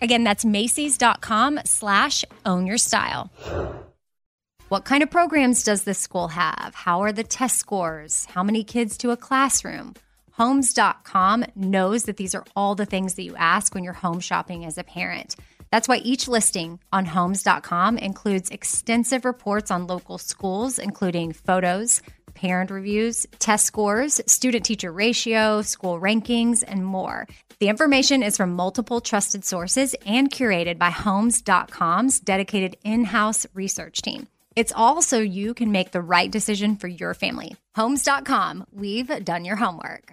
Again, that's Macy's.com slash own your style. What kind of programs does this school have? How are the test scores? How many kids to a classroom? Homes.com knows that these are all the things that you ask when you're home shopping as a parent. That's why each listing on homes.com includes extensive reports on local schools, including photos, parent reviews, test scores, student teacher ratio, school rankings, and more. The information is from multiple trusted sources and curated by Homes.com's dedicated in house research team. It's all so you can make the right decision for your family. Homes.com, we've done your homework.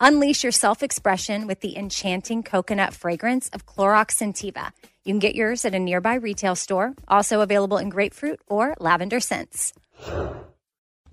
Unleash your self expression with the enchanting coconut fragrance of Clorox Scentiva. You can get yours at a nearby retail store, also available in grapefruit or lavender scents.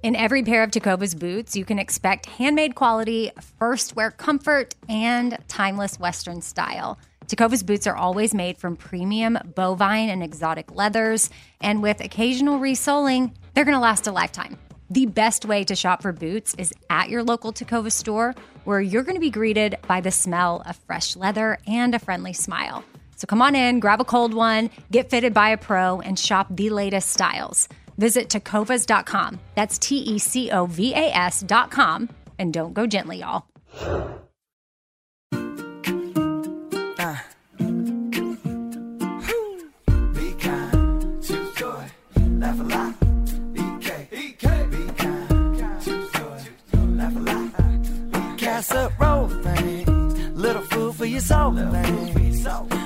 In every pair of Tecovas boots, you can expect handmade quality, first wear comfort, and timeless Western style. Tecovas boots are always made from premium bovine and exotic leathers, and with occasional resoling, they're going to last a lifetime. The best way to shop for boots is at your local Tecovas store, where you're going to be greeted by the smell of fresh leather and a friendly smile. So come on in, grab a cold one, get fitted by a pro, and shop the latest styles. Visit tecovas.com. That's T E C O V A S.com. And don't go gently, y'all. Casserole thing, little food for your soul thing.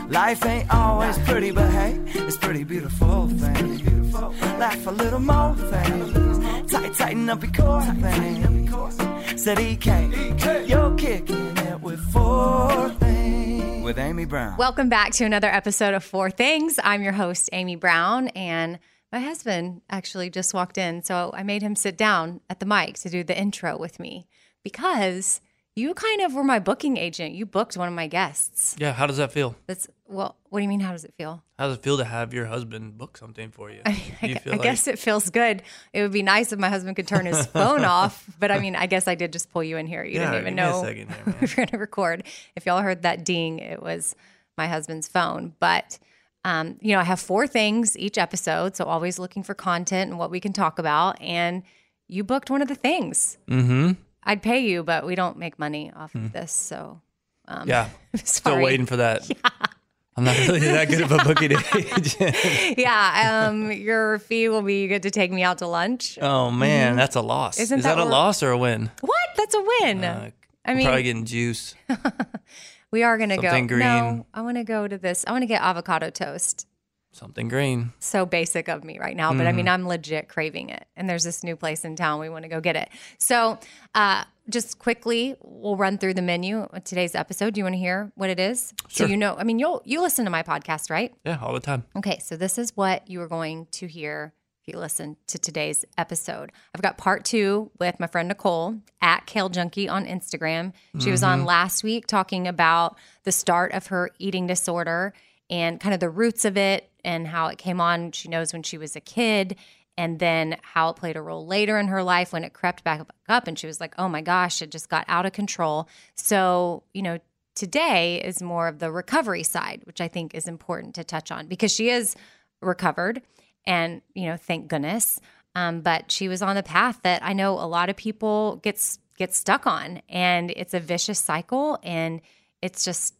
Life ain't always pretty, but hey, it's pretty beautiful thing. Laugh a little more thing. Tight, tighten up your core thing. Said EK, you're kicking it with four things. With Amy Brown. Welcome back to another episode of Four Things. I'm your host, Amy Brown, and my husband actually just walked in. So I made him sit down at the mic to do the intro with me because you kind of were my booking agent. You booked one of my guests. Yeah, how does that feel? That's well, what do you mean? How does it feel? How does it feel to have your husband book something for you? I, you I- I guess it feels good. It would be nice if my husband could turn his phone off, but I mean, I guess I did just pull you in here. You Yeah, didn't even know we were going to record. If y'all heard that ding, it was my husband's phone. But um, you know, I have four things each episode, so always looking for content and what we can talk about. And you booked one of the things. Mm-hmm. I'd pay you, but we don't make money off of this, so um, Yeah, still waiting for that. Yeah. I'm not really that good of a booking agent. yeah, um, your fee will be you get to take me out to lunch. oh man, that's a loss. Isn't Is that that, a loss or a win? What? That's a win. Uh, I I'm mean, probably getting juice. we are gonna go. something green. No, I want to go to this. I want to get avocado toast. Something green. So basic of me right now, but I Mm. mean, I'm legit craving it. And there's this new place in town. We want to go get it. So, uh, just quickly, we'll run through the menu of today's episode. Do you want to hear what it is? So you know, I mean, you'll you listen to my podcast, right? Yeah, all the time. Okay, so this is what you are going to hear if you listen to today's episode. I've got part two with my friend Nicole at Kale Junkie on Instagram. She was on last week talking about the start of her eating disorder and kind of the roots of it and how it came on. She knows when she was a kid. And then how it played a role later in her life when it crept back up, and she was like, "Oh my gosh, it just got out of control." So, you know, today is more of the recovery side, which I think is important to touch on because she is recovered and, you know, thank goodness. Um, but she was on the path that I know a lot of people get, get stuck on and it's a vicious cycle and it's just,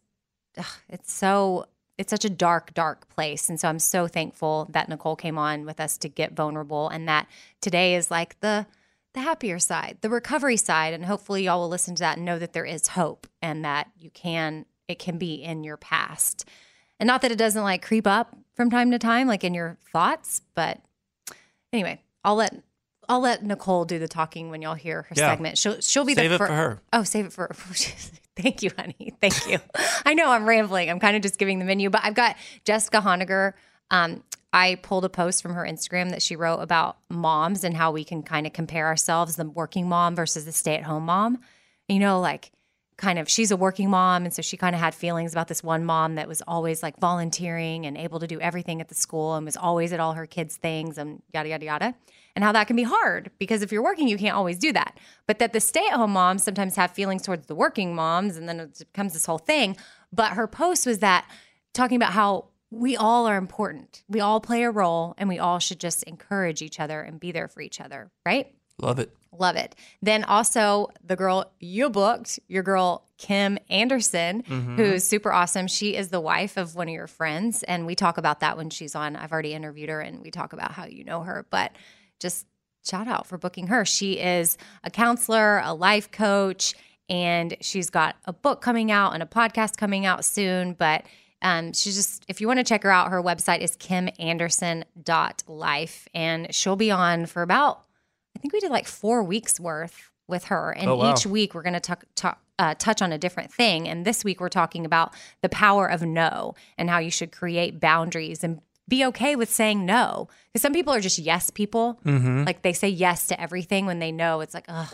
ugh, it's so, it's such a dark, dark place. And so I'm so thankful that Nicole came on with us to get vulnerable and that today is like the, the happier side, the recovery side. And hopefully, y'all will listen to that and know that there is hope and that you can, it can be in your past. And not that it doesn't like creep up from time to time, like in your thoughts, but anyway, I'll let. I'll let Nicole do the talking when y'all hear her Yeah. segment. She'll she'll be Save the it fir- for her. Oh, save it for. Oh, Thank you, honey. Thank you. I know I'm rambling. I'm kind of just giving the menu, but I've got Jessica Honegger. Um, I pulled a post from her Instagram that she wrote about moms and how we can kind of compare ourselves, the working mom versus the stay at home mom. You know, like kind of she's a working mom and so she kind of had feelings about this one mom that was always like volunteering and able to do everything at the school and was always at all her kids things and yada yada yada and how that can be hard because if you're working you can't always do that but that the stay-at-home moms sometimes have feelings towards the working moms and then it becomes this whole thing but her post was that talking about how we all are important we all play a role and we all should just encourage each other and be there for each other right Love it. Love it. Then also the girl you booked, your girl Kim Anderson, mm-hmm. who's super awesome. She is the wife of one of your friends, and we talk about that when she's on. I've already interviewed her, and we talk about how you know her. But just shout out for booking her. She is a counselor, a life coach, and she's got a book coming out and a podcast coming out soon. But um, she's just, if you want to check her out, her website is kimanderson.life, and she'll be on for about I think we did like four weeks worth with her. And Oh, wow. each week we're going to talk, uh, touch on a different thing. And this week we're talking about the power of no and how you should create boundaries and be okay with saying no. Because some people are just yes people. Mm-hmm. Like they say yes to everything when they know it's like, oh,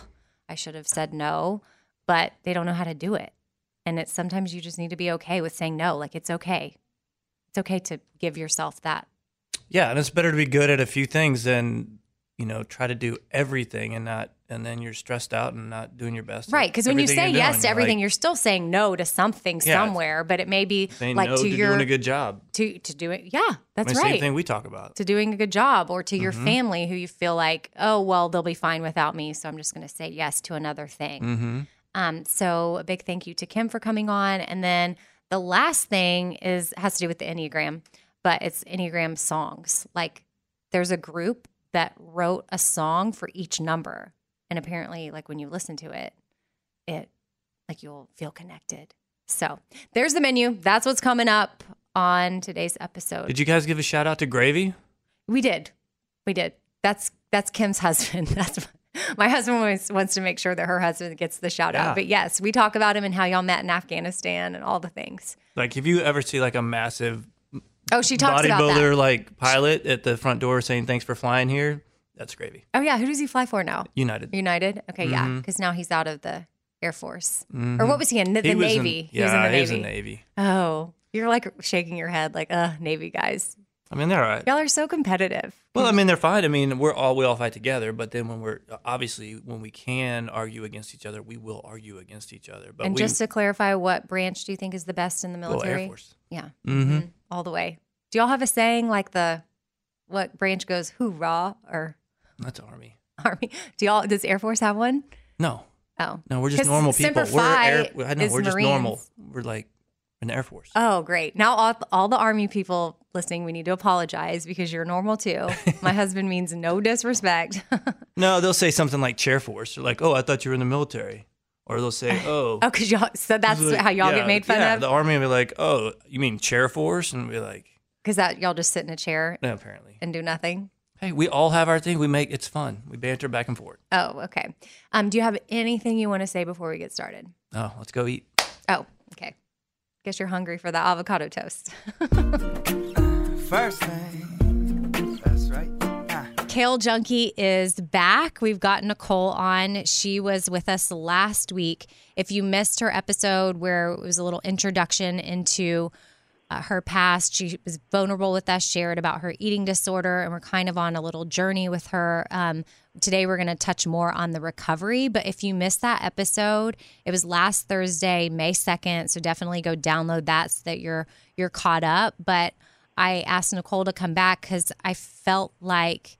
I should have said no, but they don't know how to do it. And it's sometimes you just need to be okay with saying no. Like it's okay. It's okay to give yourself that. Yeah, and it's better to be good at a few things than you know try to do everything and not and then you're stressed out and not doing your best. Right, because when you say yes doing, to everything, like, you're still saying no to something Yeah. somewhere, but it may be like no to to your doing a good job. to to do it. Yeah, I that's mean, right. Same thing we talk about. To doing a good job, or to Mm-hmm. your family who you feel like, oh well, they'll be fine without me, so I'm just going to say yes to another thing. Mm-hmm. Um, so a big thank you to Kim for coming on, and then the last thing is has to do with the Enneagram, but it's Enneagram songs. Like there's a group that wrote a song for each number, and apparently, like when you listen to it, it like you'll feel connected. So there's the menu. That's what's coming up on today's episode. Did you guys give a shout out to Gravy? We did. We did. That's that's Kim's husband. That's my husband always wants to make sure that her husband gets the shout Yeah. out. But yes, we talk about him and how y'all met in Afghanistan and all the things. Like, if you ever see like a massive Oh, she talks about bodybuilder that. like pilot at the front door saying thanks for flying here, that's Gravy. Oh yeah, who does he fly for now? United. United. Okay, yeah, Mhm. because now he's out of the Air Force or what was he in? The, the He was in- Navy. yeah, he was in the Navy. Navy. Oh, you're like shaking your head, like, uh, Navy guys. I mean, they're all right. Y'all are so competitive. Well, I mean, they're fine. I mean, we're all we all fight together. But then when we're obviously when we can argue against each other, we will argue against each other. But and we just to clarify, what branch do you think is the best in the military? Air Force. Yeah. Mm-hmm. Mhm. all the way. Do y'all have a saying like the what branch goes hoorah or That's Army. army? Do y'all does Air Force have one? No, Oh. no, we're just normal people. We're air. I know we're just Marines. normal. We're like in the Air Force. Oh, great. Now all, all the army people listening, we need to apologize because you're normal too. My husband means no disrespect. No, they'll say something like Chair Force. They're like, "Oh, I thought you were in the military," or they'll say, "Oh." oh, cuz y'all so that's like- how y'all yeah, get made fun yeah, of The Army will be like, "Oh, you mean Chair Force?" And we'll be like, cuz that y'all just sit in a chair "No, apparently." and do nothing. Hey, we all have our thing. We make it's fun. We banter back and forth. Oh, okay. Um do you have anything you want to say before we get started? Oh, let's go eat. Oh. Guess you're hungry for the avocado toast. First thing, that's right. Ah. Kale Junkie is back. We've got Nicole on. She was with us last week. If you missed her episode where it was a little introduction into uh, her past, she was vulnerable with us, shared about her eating disorder, and we're kind of on a little journey with her. Um, today, we're going to touch more on the recovery. But if you missed that episode, it was last Thursday, May second. So definitely go download that so that you're you're caught up. But I asked Nicole to come back because I felt like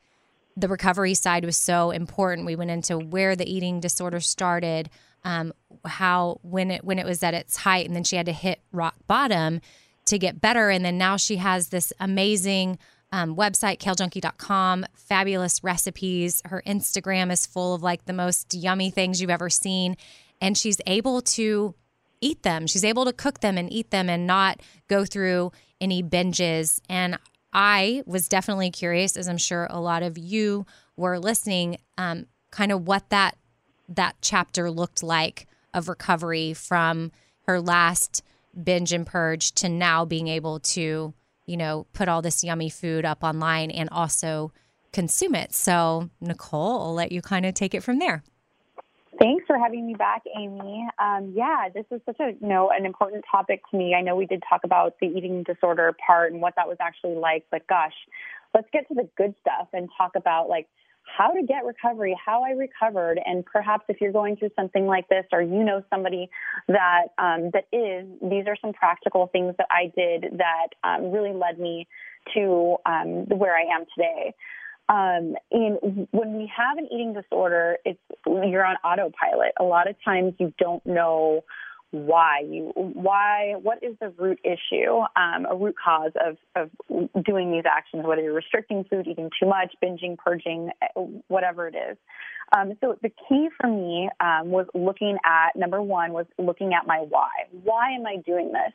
the recovery side was so important. We went into where the eating disorder started, um, how when it when it was at its height, and then she had to hit rock bottom to get better. And then now she has this amazing um, website, kalejunkie.com. Fabulous recipes. Her Instagram is full of like the most yummy things you've ever seen. And she's able to eat them. She's able to cook them and eat them and not go through any binges. And I was definitely curious, as I'm sure a lot of you were listening, um, kind of what that that chapter looked like of recovery from her last binge and purge to now being able to, you know, put all this yummy food up online and also consume it. So, Nicole, I'll let you kind of take it from there. Thanks for having me back, Amy. Um, yeah, this is such a you know an important topic to me. I know we did talk about the eating disorder part and what that was actually like, but gosh, let's get to the good stuff and talk about like how to get recovery, how I recovered, and perhaps if you're going through something like this or you know somebody that um, that is, these are some practical things that I did that um, really led me to um, where I am today. Um, and when we have an eating disorder, it's you're on autopilot. A lot of times you don't know why you why what is the root issue um, a root cause of of doing these actions whether you're restricting food eating too much binging purging whatever it is. Um, so the key for me um, was looking at number one was looking at my why. Why am i doing this?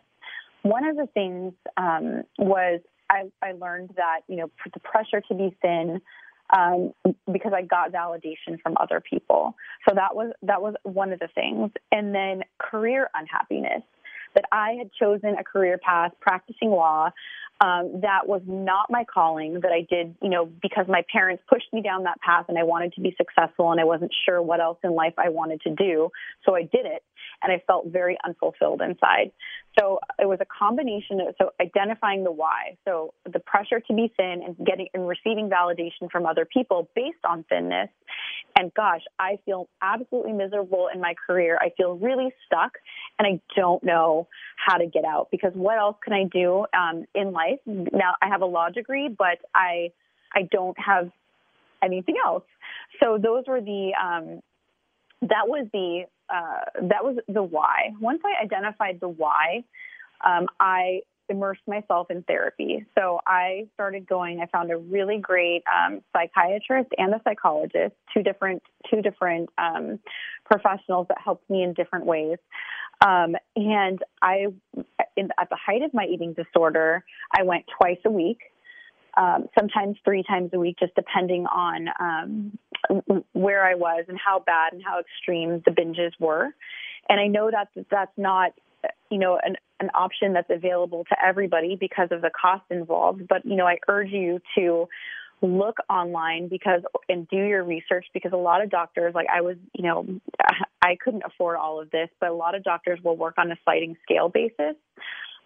One of the things um, was I, I learned that you know the pressure to be thin um, because I got validation from other people. So that was that was one of the things. And then career unhappiness that I had chosen a career path practicing law um, that was not my calling that I did, you know, because my parents pushed me down that path and I wanted to be successful and I wasn't sure what else in life I wanted to do. So I did it and I felt very unfulfilled inside. So it was a combination of so identifying the why. So the pressure to be thin and getting and receiving validation from other people based on thinness. And gosh, I feel absolutely miserable in my career. I feel really stuck and I don't know how to get out because what else can I do um, in life? Now I have a law degree, but I I don't have anything else. So those were the um, that was the uh, that was the why. Once I identified the why, um, I immersed myself in therapy. So I started going. I found a really great um, psychiatrist and a psychologist, two different two different um, professionals that helped me in different ways. Um, and I, in, at the height of my eating disorder, I went twice a week um, sometimes three times a week, just depending on um, where I was and how bad and how extreme the binges were. And I know that that's not, you know, an, an option that's available to everybody because of the cost involved. But you know, I urge you to look online because and do your research because a lot of doctors like I was you know I couldn't afford all of this but a lot of doctors will work on a sliding scale basis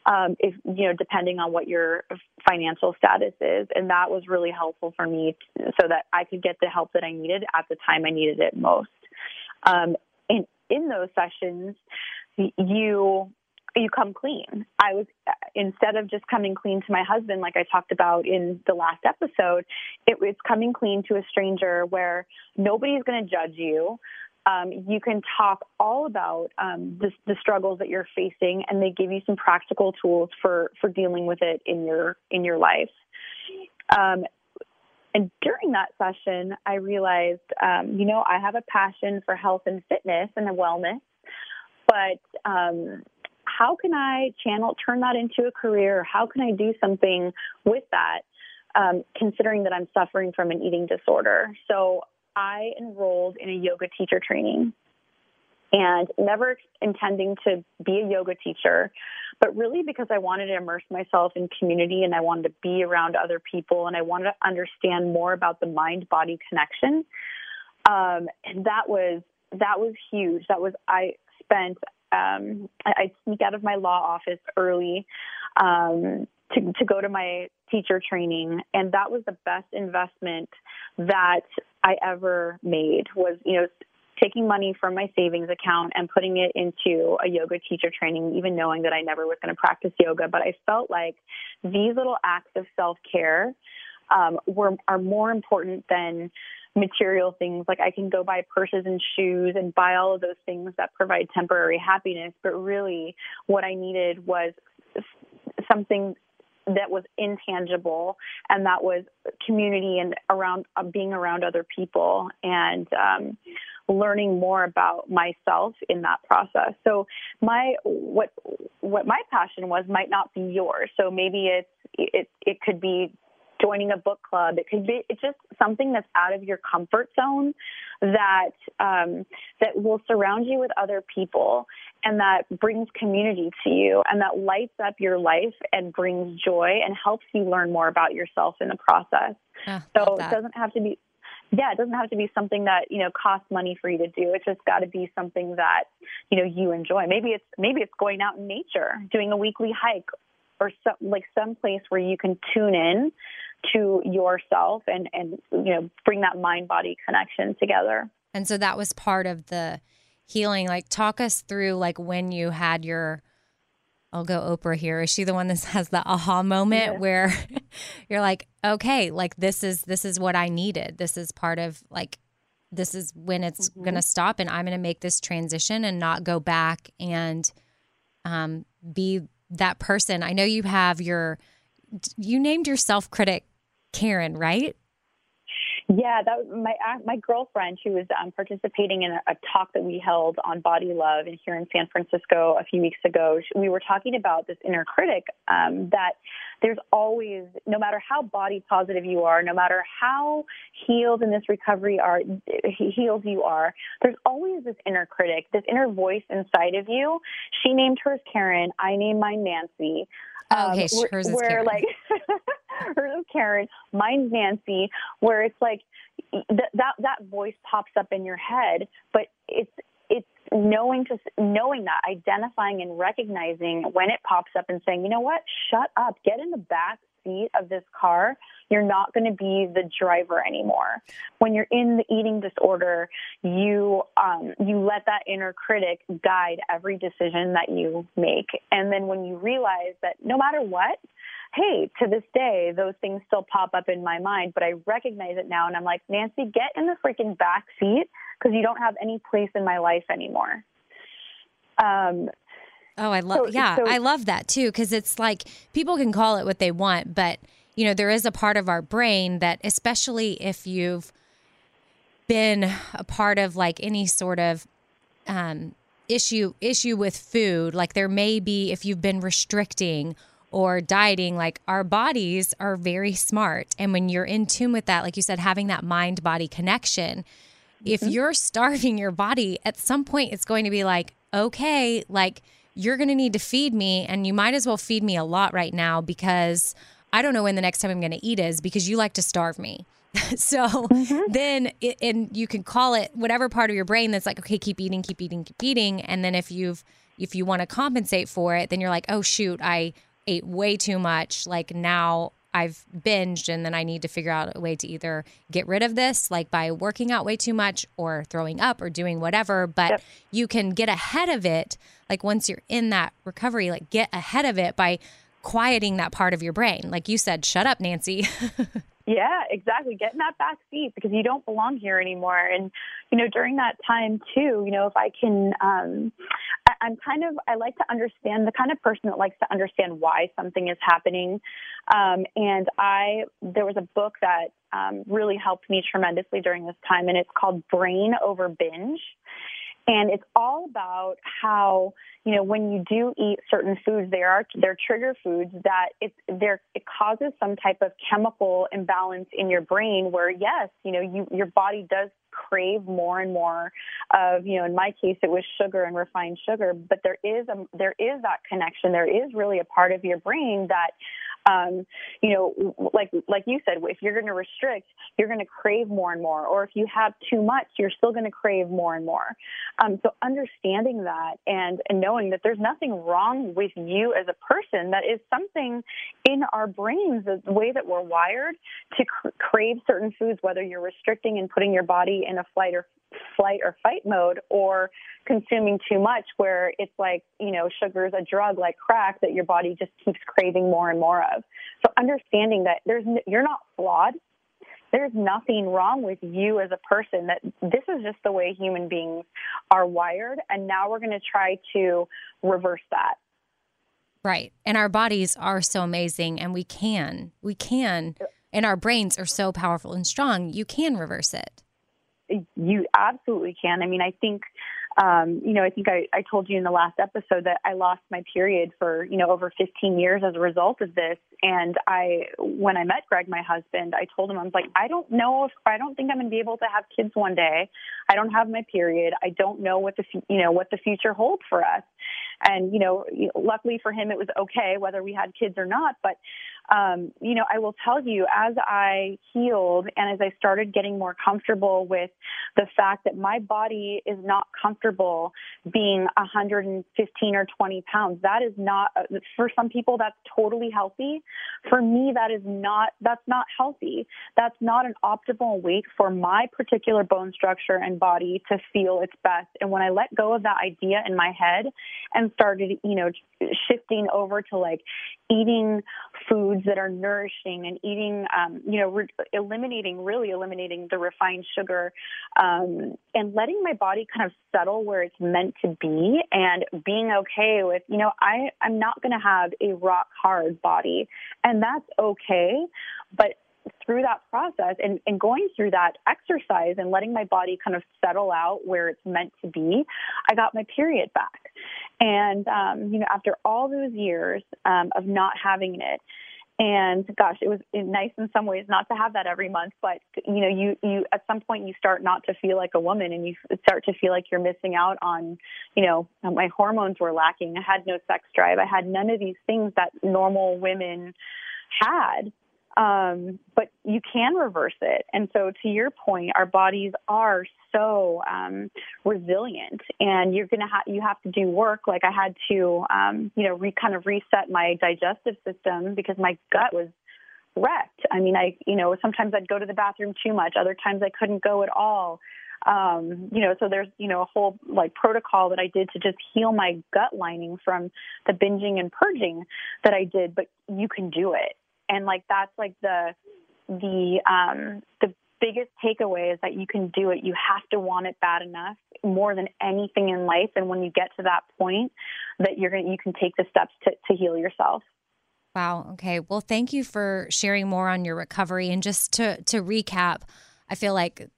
um, if you know, depending on what your financial status is, and that was really helpful for me, so that I could get the help that I needed at the time I needed it most. Um, and in those sessions, you you come clean. I was instead of just coming clean to my husband, like I talked about in the last episode, it was coming clean to a stranger where nobody's going to judge you um, you can talk all about um, the, the, struggles that you're facing, and they give you some practical tools for for dealing with it in your in your life. Um, and during that session, I realized, um, you know, I have a passion for health and fitness and wellness, but um, how can I channel turn that into a career? How can I do something with that? Um, considering that I'm suffering from an eating disorder. So I enrolled in a yoga teacher training and never intending to be a yoga teacher, but really because I wanted to immerse myself in community and I wanted to be around other people and I wanted to understand more about the mind body connection. Um, and that was that was huge. That was I spent um, I'd sneak out of my law office early um, to to go to my teacher training, and that was the best investment that I ever made. Was you know taking money from my savings account and putting it into a yoga teacher training, even knowing that I never was going to practice yoga. But I felt like these little acts of self care um, were are more important than material things. Like I can go buy purses and shoes and buy all of those things that provide temporary happiness. But really, what I needed was something that was intangible, and that was community and around uh, being around other people and um, learning more about myself in that process. So my what what my passion was might not be yours. So maybe it's it it could be joining a book club. It could be it's just something that's out of your comfort zone that um, that will surround you with other people and that brings community to you and that lights up your life and brings joy and helps you learn more about yourself in the process. Oh, so it doesn't have to be yeah, it doesn't have to be something that, you know, costs money for you to do. It's just got to be something that, you know, you enjoy. Maybe it's maybe it's going out in nature, doing a weekly hike or some like some place where you can tune in to yourself and and you know bring that mind body connection together and so that was part of the healing like talk us through like when you had your I'll go Oprah here. Is she the one that has the aha moment yeah. where you're like, okay, like this is this is what I needed. This is part of like this is when it's mm-hmm. going to stop and I'm going to make this transition and not go back and um, be that person. I know you have your you named your self critic Karen, right? Yeah, that my my girlfriend. She was um, participating in a, a, talk that we held on body love and here in San Francisco a few weeks ago. We were talking about this inner critic um, that there's always, no matter how body positive you are, no matter how healed in this recovery are healed you are, there's always this inner critic, this inner voice inside of you. She named hers Karen. I named mine Nancy. Oh, okay, um, hers is where Karen. like hers is Karen, mine's Nancy, where it's like that that that voice pops up in your head, but it's it's knowing to knowing that, identifying and recognizing when it pops up and saying, you know what, shut up, get in the back seat of this car, you're not going to be the driver anymore. When you're in the eating disorder, you um, you let that inner critic guide every decision that you make, and then when you realize that no matter what, hey, to this day, those things still pop up in my mind, but I recognize it now, and I'm like, Nancy, get in the freaking back seat because you don't have any place in my life anymore. Um, Oh, I love, so, yeah, so, I love that too. Cause it's like people can call it what they want, but you know, there is a part of our brain that, especially if you've been a part of like any sort of, um, issue issue with food like there may be if you've been restricting or dieting like our bodies are very smart and when you're in tune with that like you said having that mind body connection if mm-hmm. you're starving your body at some point it's going to be like okay like you're going to need to feed me and you might as well feed me a lot right now because I don't know when the next time I'm going to eat is because you like to starve me. so mm-hmm. then it, and you can call it whatever part of your brain that's like okay keep eating keep eating keep eating and then if you've if you want to compensate for it then you're like oh shoot I ate way too much like now I've binged and then I need to figure out a way to either get rid of this, like by working out way too much or throwing up or doing whatever. But yep. you can get ahead of it, like once you're in that recovery, like get ahead of it by quieting that part of your brain. Like you said, shut up, Nancy. Yeah, exactly. Get in that back seat because you don't belong here anymore. And, you know, during that time too, you know, if I can, um, I, I'm kind of, I like to understand the kind of person that likes to understand why something is happening. Um, and I, there was a book that um, really helped me tremendously during this time, and it's called Brain Over Binge. And it's all about how, you know, when you do eat certain foods, there are they're trigger foods that it there it causes some type of chemical imbalance in your brain where yes, you know, you your body does crave more and more of, you know, in my case it was sugar and refined sugar, but there is a there is that connection. There is really a part of your brain that um, you know, like like you said, if you're going to restrict, you're going to crave more and more, or if you have too much, you're still going to crave more and more. Um, so understanding that and, and knowing that there's nothing wrong with you as a person, that is something in our brains, the way that we're wired to cr- crave certain foods, whether you're restricting and putting your body in a flight or flight or fight mode or consuming too much where it's like, you know, sugar is a drug like crack that your body just keeps craving more and more of. So understanding that there's you're not flawed. There's nothing wrong with you as a person that this is just the way human beings are wired and now we're going to try to reverse that. Right. And our bodies are so amazing and we can, we can, and our brains are so powerful and strong, you can reverse it. You absolutely can. I mean, I think um, you know, I think I, I told you in the last episode that I lost my period for, you know, over 15 years as a result of this. And I, when I met Greg, my husband, I told him, I was like, I don't know if, I don't think I'm going to be able to have kids one day. I don't have my period. I don't know what the, you know, what the future holds for us. And, you know, luckily for him, it was okay whether we had kids or not. But, um, you know, I will tell you, as I healed and as I started getting more comfortable with the fact that my body is not comfortable being 115 or 20 pounds, that is not, for some people, that's totally healthy. For me, that is not, that's not healthy. That's not an optimal weight for my particular bone structure and body to feel its best. And when I let go of that idea in my head and started, you know, shifting over to like eating foods that are nourishing and eating, um, you know, re- eliminating, really eliminating the refined sugar um, and letting my body kind of settle where it's meant to be and being okay with, you know, I, I'm not going to have a rock hard body and that's okay. But through that process and, and going through that exercise and letting my body kind of settle out where it's meant to be, I got my period back. And, um, you know, after all those years um, of not having it, and gosh, it was nice in some ways not to have that every month, but you know, you you at some point you start not to feel like a woman, and you start to feel like you're missing out on, you know, my hormones were lacking. I had no sex drive. I had none of these things that normal women had. Um, but you can reverse it. And so, to your point, our bodies are so um, resilient, and you're gonna have you have to do work. Like I had to, um, you know, re- kind of reset my digestive system because my gut was wrecked. I mean, I, you know, sometimes I'd go to the bathroom too much. Other times I couldn't go at all. Um, you know, so there's, you know, a whole like protocol that I did to just heal my gut lining from the binging and purging that I did, but you can do it and like that's like the the um the biggest takeaway is that you can do it. You have to want it bad enough more than anything in life. And when you get to that point that you're going to you can take the steps to to heal yourself. Wow. Okay. Well thank you for sharing more on your recovery. And just to to recap i feel like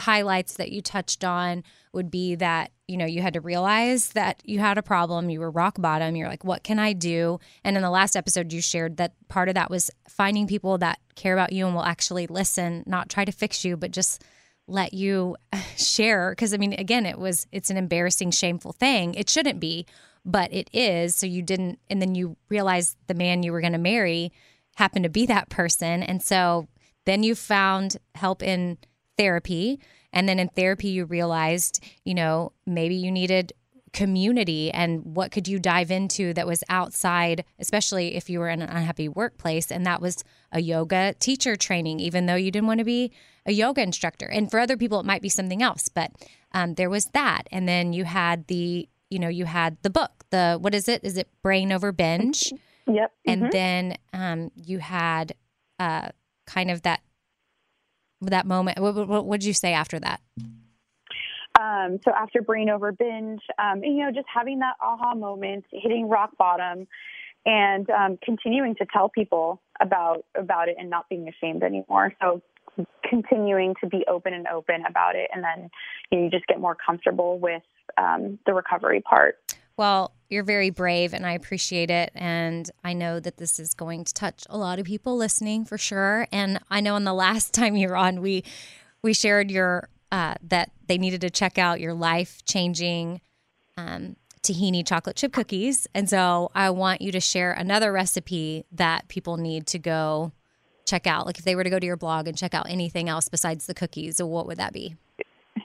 highlights that you touched on would be that you know you had to realize that you had a problem you were rock bottom you're like what can i do? And in the last episode you shared that part of that was finding people that care about you and will actually listen not try to fix you but just let you share. Because i mean again it was it's an embarrassing shameful thing. It shouldn't be but it is. So you didn't and then you realized the man you were going to marry happened to be that person. And so then you found help in therapy. And then in therapy, you realized, you know, maybe you needed community and what could you dive into that was outside, especially if you were in an unhappy workplace. And that was a yoga teacher training, even though you didn't want to be a yoga instructor. And for other people, it might be something else, but um, there was that. And then you had the, you know, you had the book, the, what is it? Is it Brain Over Binge? Yep. And mm-hmm. then um, you had uh, kind of that that moment? What, what would you say after that? Um, so after brain over binge, um, you know, just having that aha moment, hitting rock bottom, and um, continuing to tell people about about it and not being ashamed anymore. So continuing to be open and open about it, and then you, know, you just get more comfortable with um, the recovery part. Well, you're very brave and I appreciate it. And I know that this is going to touch a lot of people listening for sure. And I know in the last time you were on, we we shared your uh, that they needed to check out your life changing um, tahini chocolate chip cookies. And so I want you to share another recipe that people need to go check out. Like if they were to go to your blog and check out anything else besides the cookies, what would that be?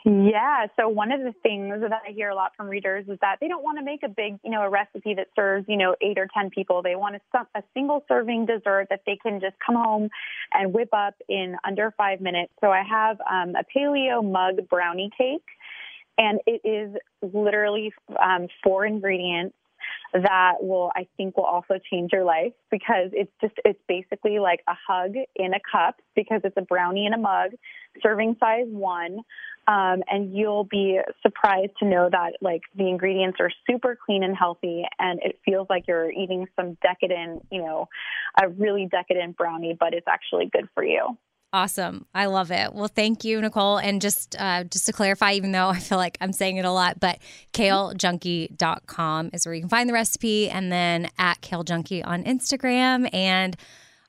Yeah. So one of the things that I hear a lot from readers is that they don't want to make a big, you know, a recipe that serves, you know, eight or 10 people. They want a, a single serving dessert that they can just come home and whip up in under five minutes. So I have um, a paleo mug brownie cake and it is literally um, four ingredients that will I think will also change your life because it's just it's basically like a hug in a cup because it's a brownie in a mug, serving size one. Um, and you'll be surprised to know that like the ingredients are super clean and healthy, and it feels like you're eating some decadent, you know, a really decadent brownie, but it's actually good for you. Awesome. I love it. Well, thank you, Nicole. And just uh, just to clarify, even though I feel like I'm saying it a lot, but kalejunkie.com is where you can find the recipe and then at kalejunkie on Instagram. And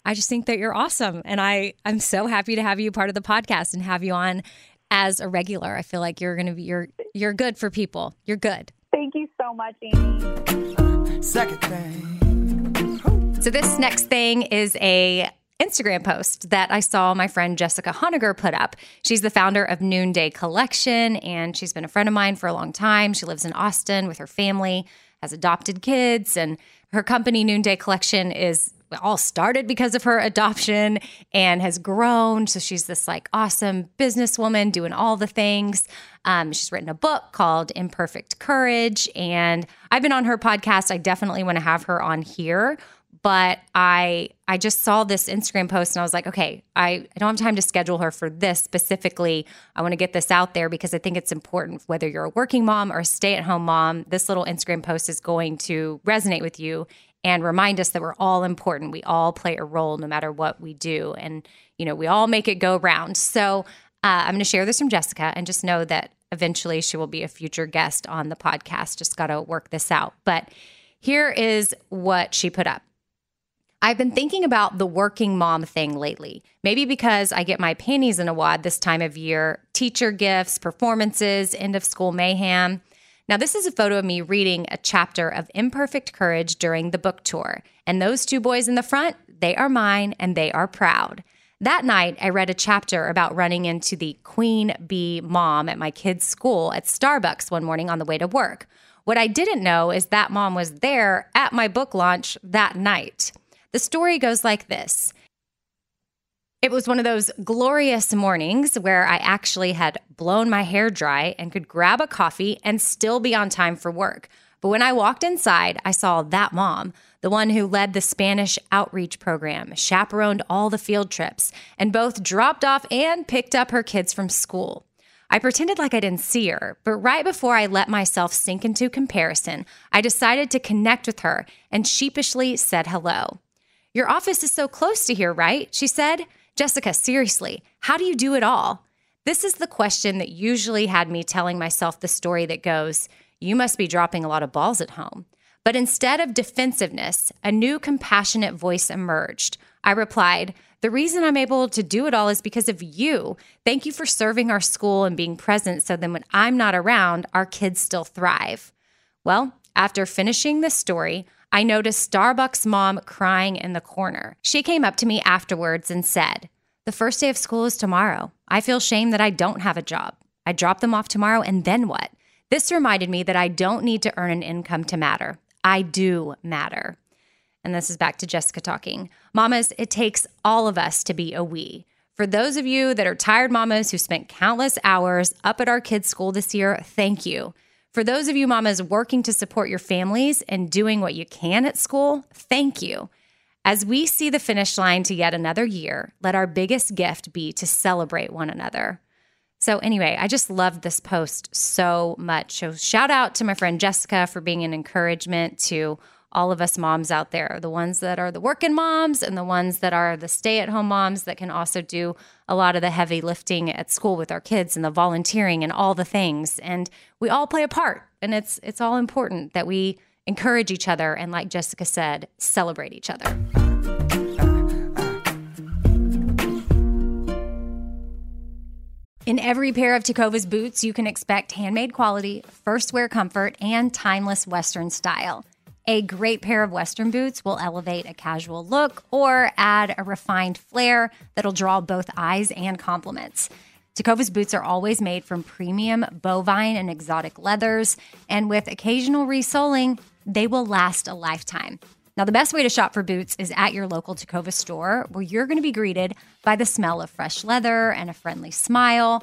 I just think that you're awesome. And I, I'm so happy to have you part of the podcast and have you on as a regular. I feel like you're gonna be you're you're good for people. You're good. Thank you so much, Amy. Second thing. So this next thing is a Instagram post that I saw my friend Jessica Honegger put up. She's the founder of Noonday Collection, and she's been a friend of mine for a long time. She lives in Austin with her family, has adopted kids, and her company, Noonday Collection, is all started because of her adoption and has grown. So she's this like awesome businesswoman doing all the things. Um, she's written a book called Imperfect Courage, and I've been on her podcast. I definitely want to have her on here but I I just saw this Instagram post and I was like, okay, I, I don't have time to schedule her for this specifically. I want to get this out there because I think it's important whether you're a working mom or a stay-at-home mom, this little Instagram post is going to resonate with you and remind us that we're all important. We all play a role no matter what we do. And, you know, we all make it go round. So uh, I'm going to share this from Jessica and just know that eventually she will be a future guest on the podcast. Just got to work this out. But here is what she put up. I've been thinking about the working mom thing lately. Maybe because I get my panties in a wad this time of year teacher gifts, performances, end of school mayhem. Now, this is a photo of me reading a chapter of Imperfect Courage during the book tour. And those two boys in the front, they are mine and they are proud. That night, I read a chapter about running into the queen bee mom at my kid's school at Starbucks one morning on the way to work. What I didn't know is that mom was there at my book launch that night. The story goes like this It was one of those glorious mornings where I actually had blown my hair dry and could grab a coffee and still be on time for work. But when I walked inside, I saw that mom, the one who led the Spanish outreach program, chaperoned all the field trips, and both dropped off and picked up her kids from school. I pretended like I didn't see her, but right before I let myself sink into comparison, I decided to connect with her and sheepishly said hello. Your office is so close to here, right? She said. Jessica, seriously, how do you do it all? This is the question that usually had me telling myself the story that goes, You must be dropping a lot of balls at home. But instead of defensiveness, a new compassionate voice emerged. I replied, The reason I'm able to do it all is because of you. Thank you for serving our school and being present so then when I'm not around, our kids still thrive. Well, after finishing this story, I noticed Starbucks mom crying in the corner. She came up to me afterwards and said, The first day of school is tomorrow. I feel shame that I don't have a job. I drop them off tomorrow, and then what? This reminded me that I don't need to earn an income to matter. I do matter. And this is back to Jessica talking. Mamas, it takes all of us to be a we. For those of you that are tired mamas who spent countless hours up at our kids' school this year, thank you. For those of you mamas working to support your families and doing what you can at school, thank you. As we see the finish line to yet another year, let our biggest gift be to celebrate one another. So, anyway, I just loved this post so much. So, shout out to my friend Jessica for being an encouragement to all of us moms out there the ones that are the working moms and the ones that are the stay at home moms that can also do a lot of the heavy lifting at school with our kids and the volunteering and all the things and we all play a part and it's it's all important that we encourage each other and like Jessica said celebrate each other In every pair of Tecovas boots, you can expect handmade quality, first wear comfort, and timeless Western style. A great pair of Western boots will elevate a casual look or add a refined flair that'll draw both eyes and compliments. Tecovas boots are always made from premium bovine and exotic leathers, and with occasional resoling, they will last a lifetime. Now, the best way to shop for boots is at your local Tecovas store, where you're going to be greeted by the smell of fresh leather and a friendly smile.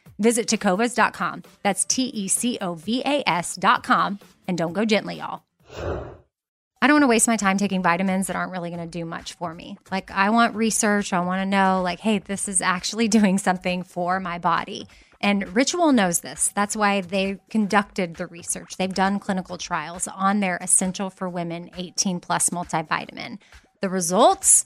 Visit tecovas.com. That's T E C O V A S.com. And don't go gently, y'all. I don't want to waste my time taking vitamins that aren't really going to do much for me. Like, I want research. I want to know, like, hey, this is actually doing something for my body. And Ritual knows this. That's why they conducted the research. They've done clinical trials on their Essential for Women 18 Plus multivitamin. The results?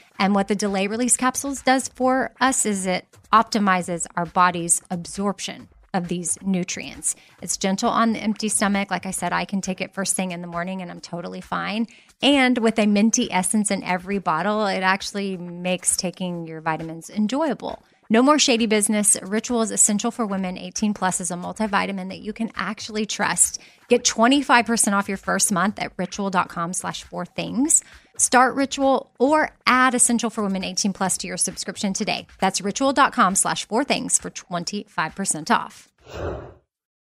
And what the delay release capsules does for us is it optimizes our body's absorption of these nutrients. It's gentle on the empty stomach. Like I said, I can take it first thing in the morning and I'm totally fine. And with a minty essence in every bottle, it actually makes taking your vitamins enjoyable. No more shady business. Ritual is essential for women 18 plus is a multivitamin that you can actually trust. Get 25% off your first month at ritual.com slash four things. Start Ritual or add Essential for Women 18 plus to your subscription today. That's ritual.com slash four things for 25% off.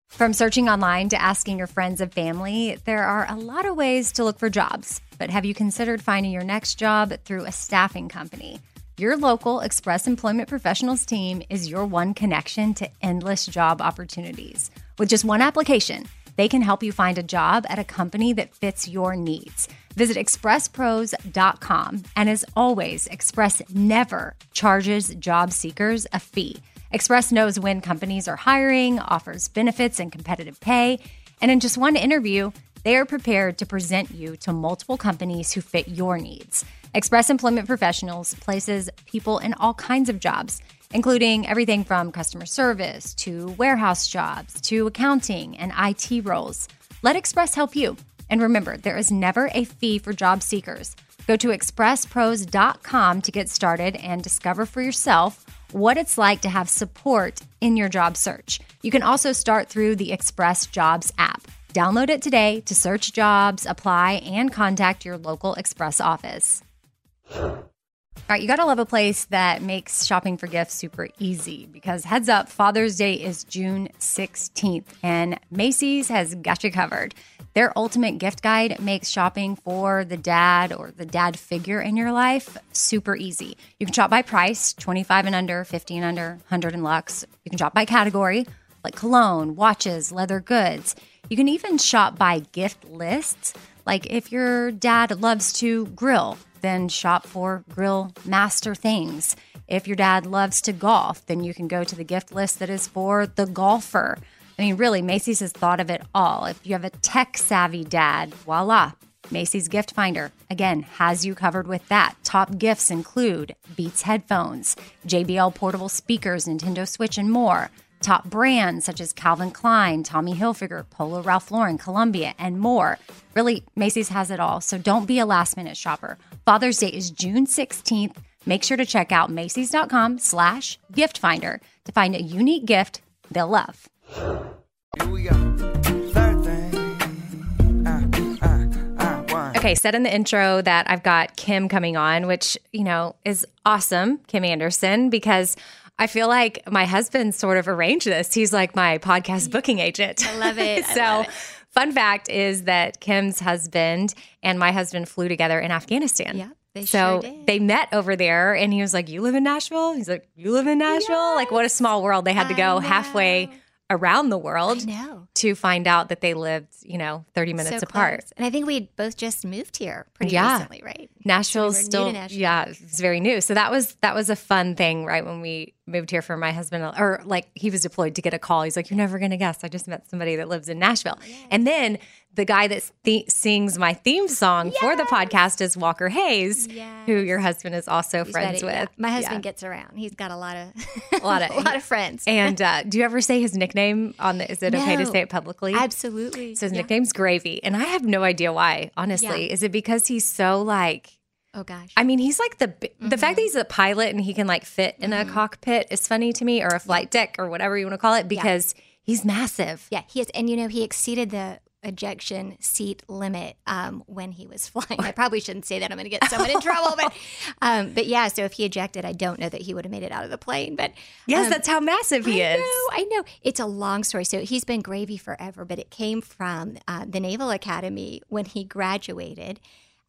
From searching online to asking your friends and family, there are a lot of ways to look for jobs. But have you considered finding your next job through a staffing company? Your local Express Employment Professionals team is your one connection to endless job opportunities. With just one application, they can help you find a job at a company that fits your needs. Visit expresspros.com. And as always, Express never charges job seekers a fee. Express knows when companies are hiring, offers benefits and competitive pay. And in just one interview, they are prepared to present you to multiple companies who fit your needs. Express Employment Professionals places people in all kinds of jobs, including everything from customer service to warehouse jobs to accounting and IT roles. Let Express help you. And remember, there is never a fee for job seekers. Go to expresspros.com to get started and discover for yourself what it's like to have support in your job search. You can also start through the Express Jobs app. Download it today to search jobs, apply, and contact your local Express office. All right, you gotta love a place that makes shopping for gifts super easy because heads up, Father's Day is June 16th and Macy's has got you covered. Their ultimate gift guide makes shopping for the dad or the dad figure in your life super easy. You can shop by price 25 and under, 50 and under, 100 and lux. You can shop by category like cologne, watches, leather goods. You can even shop by gift lists. Like if your dad loves to grill, then shop for grill master things. If your dad loves to golf, then you can go to the gift list that is for the golfer. I mean, really, Macy's has thought of it all. If you have a tech savvy dad, voila, Macy's Gift Finder, again, has you covered with that. Top gifts include Beats headphones, JBL portable speakers, Nintendo Switch, and more. Top brands such as Calvin Klein, Tommy Hilfiger, Polo Ralph Lauren, Columbia, and more. Really, Macy's has it all, so don't be a last minute shopper. Father's Day is June 16th. Make sure to check out Macy's.com slash gift finder to find a unique gift they'll love. Here we go. Third thing. Uh, uh, one. Okay, said in the intro that I've got Kim coming on, which, you know, is awesome, Kim Anderson, because I feel like my husband sort of arranged this. He's like my podcast booking agent. I love it. So, love it. fun fact is that Kim's husband and my husband flew together in Afghanistan. Yeah, they so sure they met over there, and he was like, "You live in Nashville?" He's like, "You live in Nashville?" Like, what a small world. They had to go halfway around the world to find out that they lived, you know, thirty minutes So apart. close. And I think we both just moved here pretty Yeah. recently, right? Nashville's So we still Nashville. yeah, it's very new. So that was that was a fun thing, right? When we moved here for my husband, or like he was deployed to get a call. He's like, "You're never gonna guess. I just met somebody that lives in Nashville." And then the guy that th- sings my theme song for the podcast is Walker Hayes, who your husband is also He's friends with. Yeah. My husband Yeah. gets around. He's got a lot of a lot of a lot of friends. And uh, do you ever say his nickname on the? Is it okay to say it publicly? Absolutely. So his Yeah. nickname's Gravy, and I have no idea why. Honestly, is it because he's so like? Oh gosh. I mean, he's like the the Mm-hmm. fact that he's a pilot and he can like fit in a cockpit is funny to me, or a flight deck, or whatever you want to call it, because he's massive. Yeah, he is, and you know he exceeded the ejection seat limit um, when he was flying. I probably shouldn't say that; I'm going to get someone in trouble. But, um, but yeah. So if he ejected, I don't know that he would have made it out of the plane. But Yes, um, that's how massive he I is. know, I know. It's a long story. So he's been gravy forever, but it came from uh, the Naval Academy when he graduated.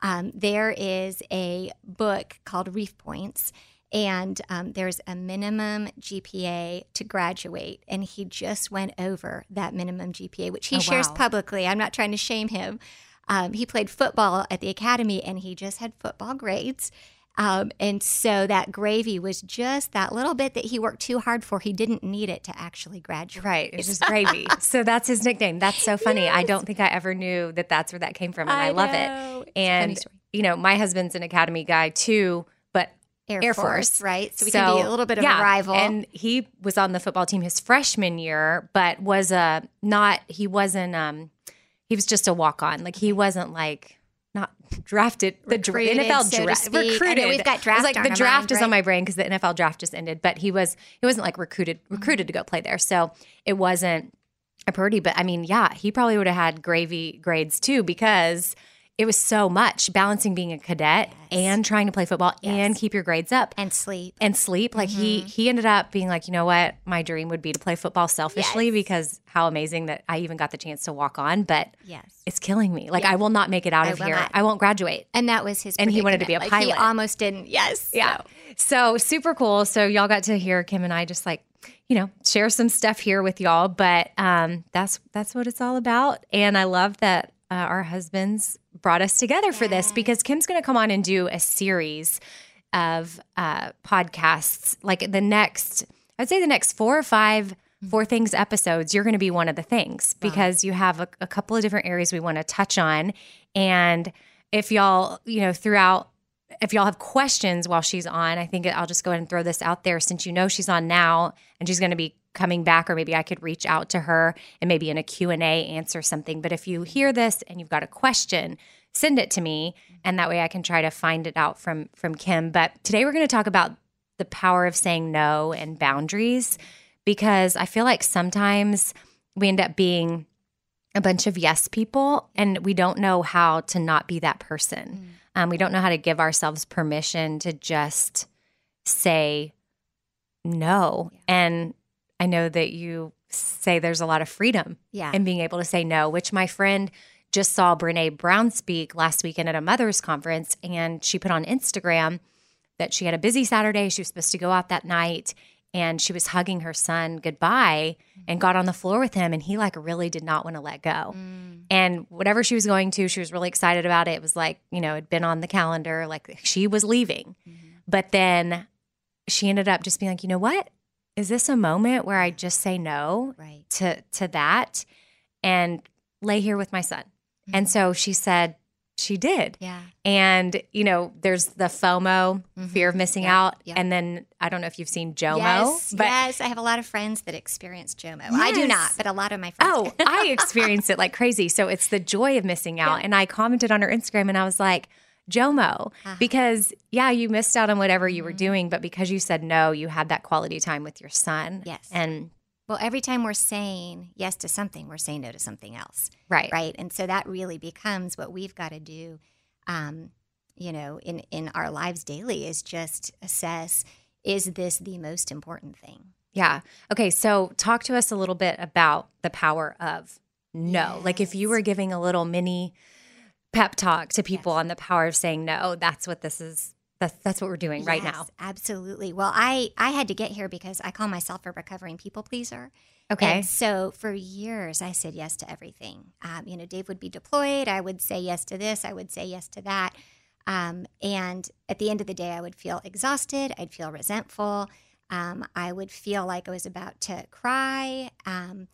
Um, there is a book called Reef Points, and um, there's a minimum GPA to graduate. And he just went over that minimum GPA, which he Oh, shares wow. publicly. I'm not trying to shame him. Um, he played football at the academy, and he just had football grades. Um, and so that gravy was just that little bit that he worked too hard for. He didn't need it to actually graduate. Right, it's just gravy. so that's his nickname. That's so funny. I don't think I ever knew that that's where that came from, and I, I love it. It's And you know, my husband's an academy guy too, Air, Air Force, Force. right? So we can be a little bit of yeah, a rival. And he was on the football team his freshman year, but was a not. He wasn't. Um, he was just a walk on. Like he wasn't like not drafted. The Recruited, NFL so draft speak. I know recruited. we've got It's draft like the draft mind, is on my brain because the NFL draft just ended. But he was. He wasn't like recruited recruited to go play there. So it wasn't a Purdy. But I mean, yeah, he probably would have had gravy grades too because it was so much balancing being a cadet and trying to play football and keep your grades up and sleep. and sleep. Like he he ended up being like, you know what, my dream would be to play football selfishly Yes. because how amazing that I even got the chance to walk on, but Yes. it's killing me. Like I will not make it out I of here. not. I won't graduate. And that was his. And he wanted to be a. Like, pilot. He almost didn't. Yes. Yeah. So, So super cool. So y'all got to hear Kim and I just like, you know, share some stuff here with y'all. But um, that's that's what it's all about. And I love that uh, our husbands brought us together for this because Kim's going to come on and do a series of uh, podcasts. Like the next, I'd say the next four or five. Four things episodes, you're going to be one of the things because you have a, a couple of different areas we want to touch on. And if y'all, you know, throughout if y'all have questions while she's on, I think I'll just go ahead and throw this out there since you know she's on now and she's going to be coming back or maybe I could reach out to her and maybe in a Q&A answer something. But if you hear this and you've got a question, send it to me and that way I can try to find it out from from Kim. But today we're going to talk about the power of saying no and boundaries because I feel like sometimes we end up being a bunch of yes people and we don't know how to not be that person. Um, we don't know how to give ourselves permission to just say no. And I know that you say there's a lot of freedom Yeah. in being able to say no, which my friend just saw Brene Brown speak last weekend at a mother's conference. And she put on Instagram that she had a busy Saturday. She was supposed to go out that night and she was hugging her son goodbye and got on the floor with him. And he like really did not want to let go. Mm. And whatever she was going to, she was really excited about it. It was like, you know, it'd been on the calendar, like she was leaving. Mm-hmm. But then she ended up just being like, you know what? Is this a moment where I just say no right. to to that and lay here with my son? And mm-hmm. so she said she did. Yeah. And you know, there's the FOMO, mm-hmm. fear of missing Yeah, out, yeah. and then I don't know if you've seen JOMO, Yes, but yes, I have a lot of friends that experience JOMO. I do not, but a lot of my friends. Oh, I experienced it like crazy. So it's the joy of missing out. And I commented on her Instagram and I was like, Jomo, because yeah, you missed out on whatever you were doing, but because you said no, you had that quality time with your son. Yes. And Well, every time we're saying yes to something, we're saying no to something else. right. Right. And so that really becomes what we've got to do, um, you know, in, in our lives daily is just assess is this the most important thing? Yeah. Okay. So talk to us a little bit about the power of no. Like if you were giving a little mini pep talk to people on the power of saying no, that's what this is. That's, that's what we're doing right now. Absolutely. Well, I, I had to get here because I call myself a recovering people pleaser. Okay. And so for years, I said yes to everything. Um, you know, Dave would be deployed. I would say yes to this. I would say yes to that. Um, and at the end of the day, I would feel exhausted. I'd feel resentful. Um, I would feel like I was about to cry. Um,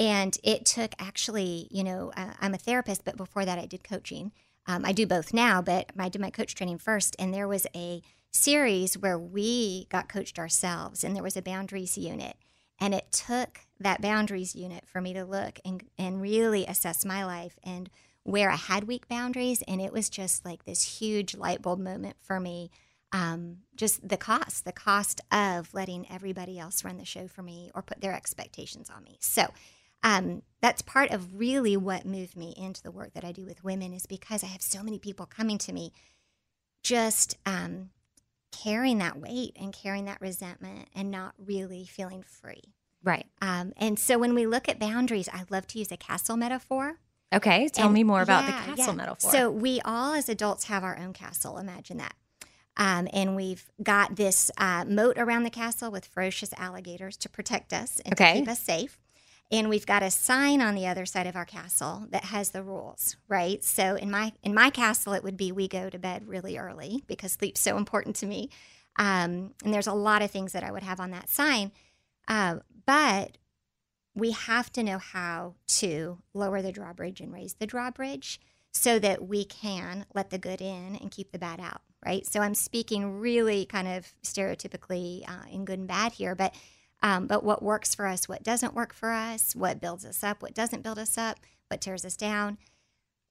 and it took actually, you know, uh, I'm a therapist, but before that, I did coaching. Um, I do both now, but I did my coach training first. And there was a series where we got coached ourselves, and there was a boundaries unit. And it took that boundaries unit for me to look and, and really assess my life and where I had weak boundaries. And it was just like this huge light bulb moment for me. Um, just the cost, the cost of letting everybody else run the show for me or put their expectations on me. So um, that's part of really what moved me into the work that I do with women is because I have so many people coming to me just um, carrying that weight and carrying that resentment and not really feeling free. Right. Um, and so when we look at boundaries, I love to use a castle metaphor. Okay. Tell And- me more about yeah, the castle yeah. metaphor. So we all, as adults, have our own castle. Imagine that. Um, and we've got this uh, moat around the castle with ferocious alligators to protect us and Okay. keep us safe. And we've got a sign on the other side of our castle that has the rules, right? So in my in my castle, it would be we go to bed really early because sleep's so important to me. Um, and there's a lot of things that I would have on that sign, uh, but we have to know how to lower the drawbridge and raise the drawbridge so that we can let the good in and keep the bad out, right? So I'm speaking really kind of stereotypically uh, in good and bad here, but um, but what works for us, what doesn't work for us, what builds us up, what doesn't build us up, what tears us down.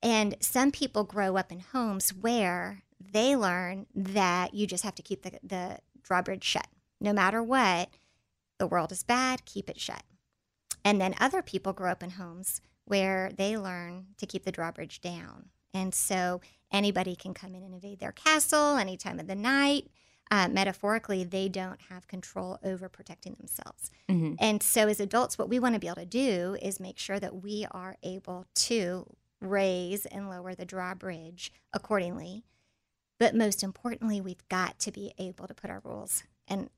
And some people grow up in homes where they learn that you just have to keep the, the drawbridge shut. No matter what, the world is bad, keep it shut. And then other people grow up in homes where they learn to keep the drawbridge down. And so anybody can come in and invade their castle any time of the night. Uh, metaphorically, they don't have control over protecting themselves. Mhm. And so, as adults, what we want to be able to do is make sure that we are able to raise and lower the drawbridge accordingly. But most importantly, we've got to be able to put our rules and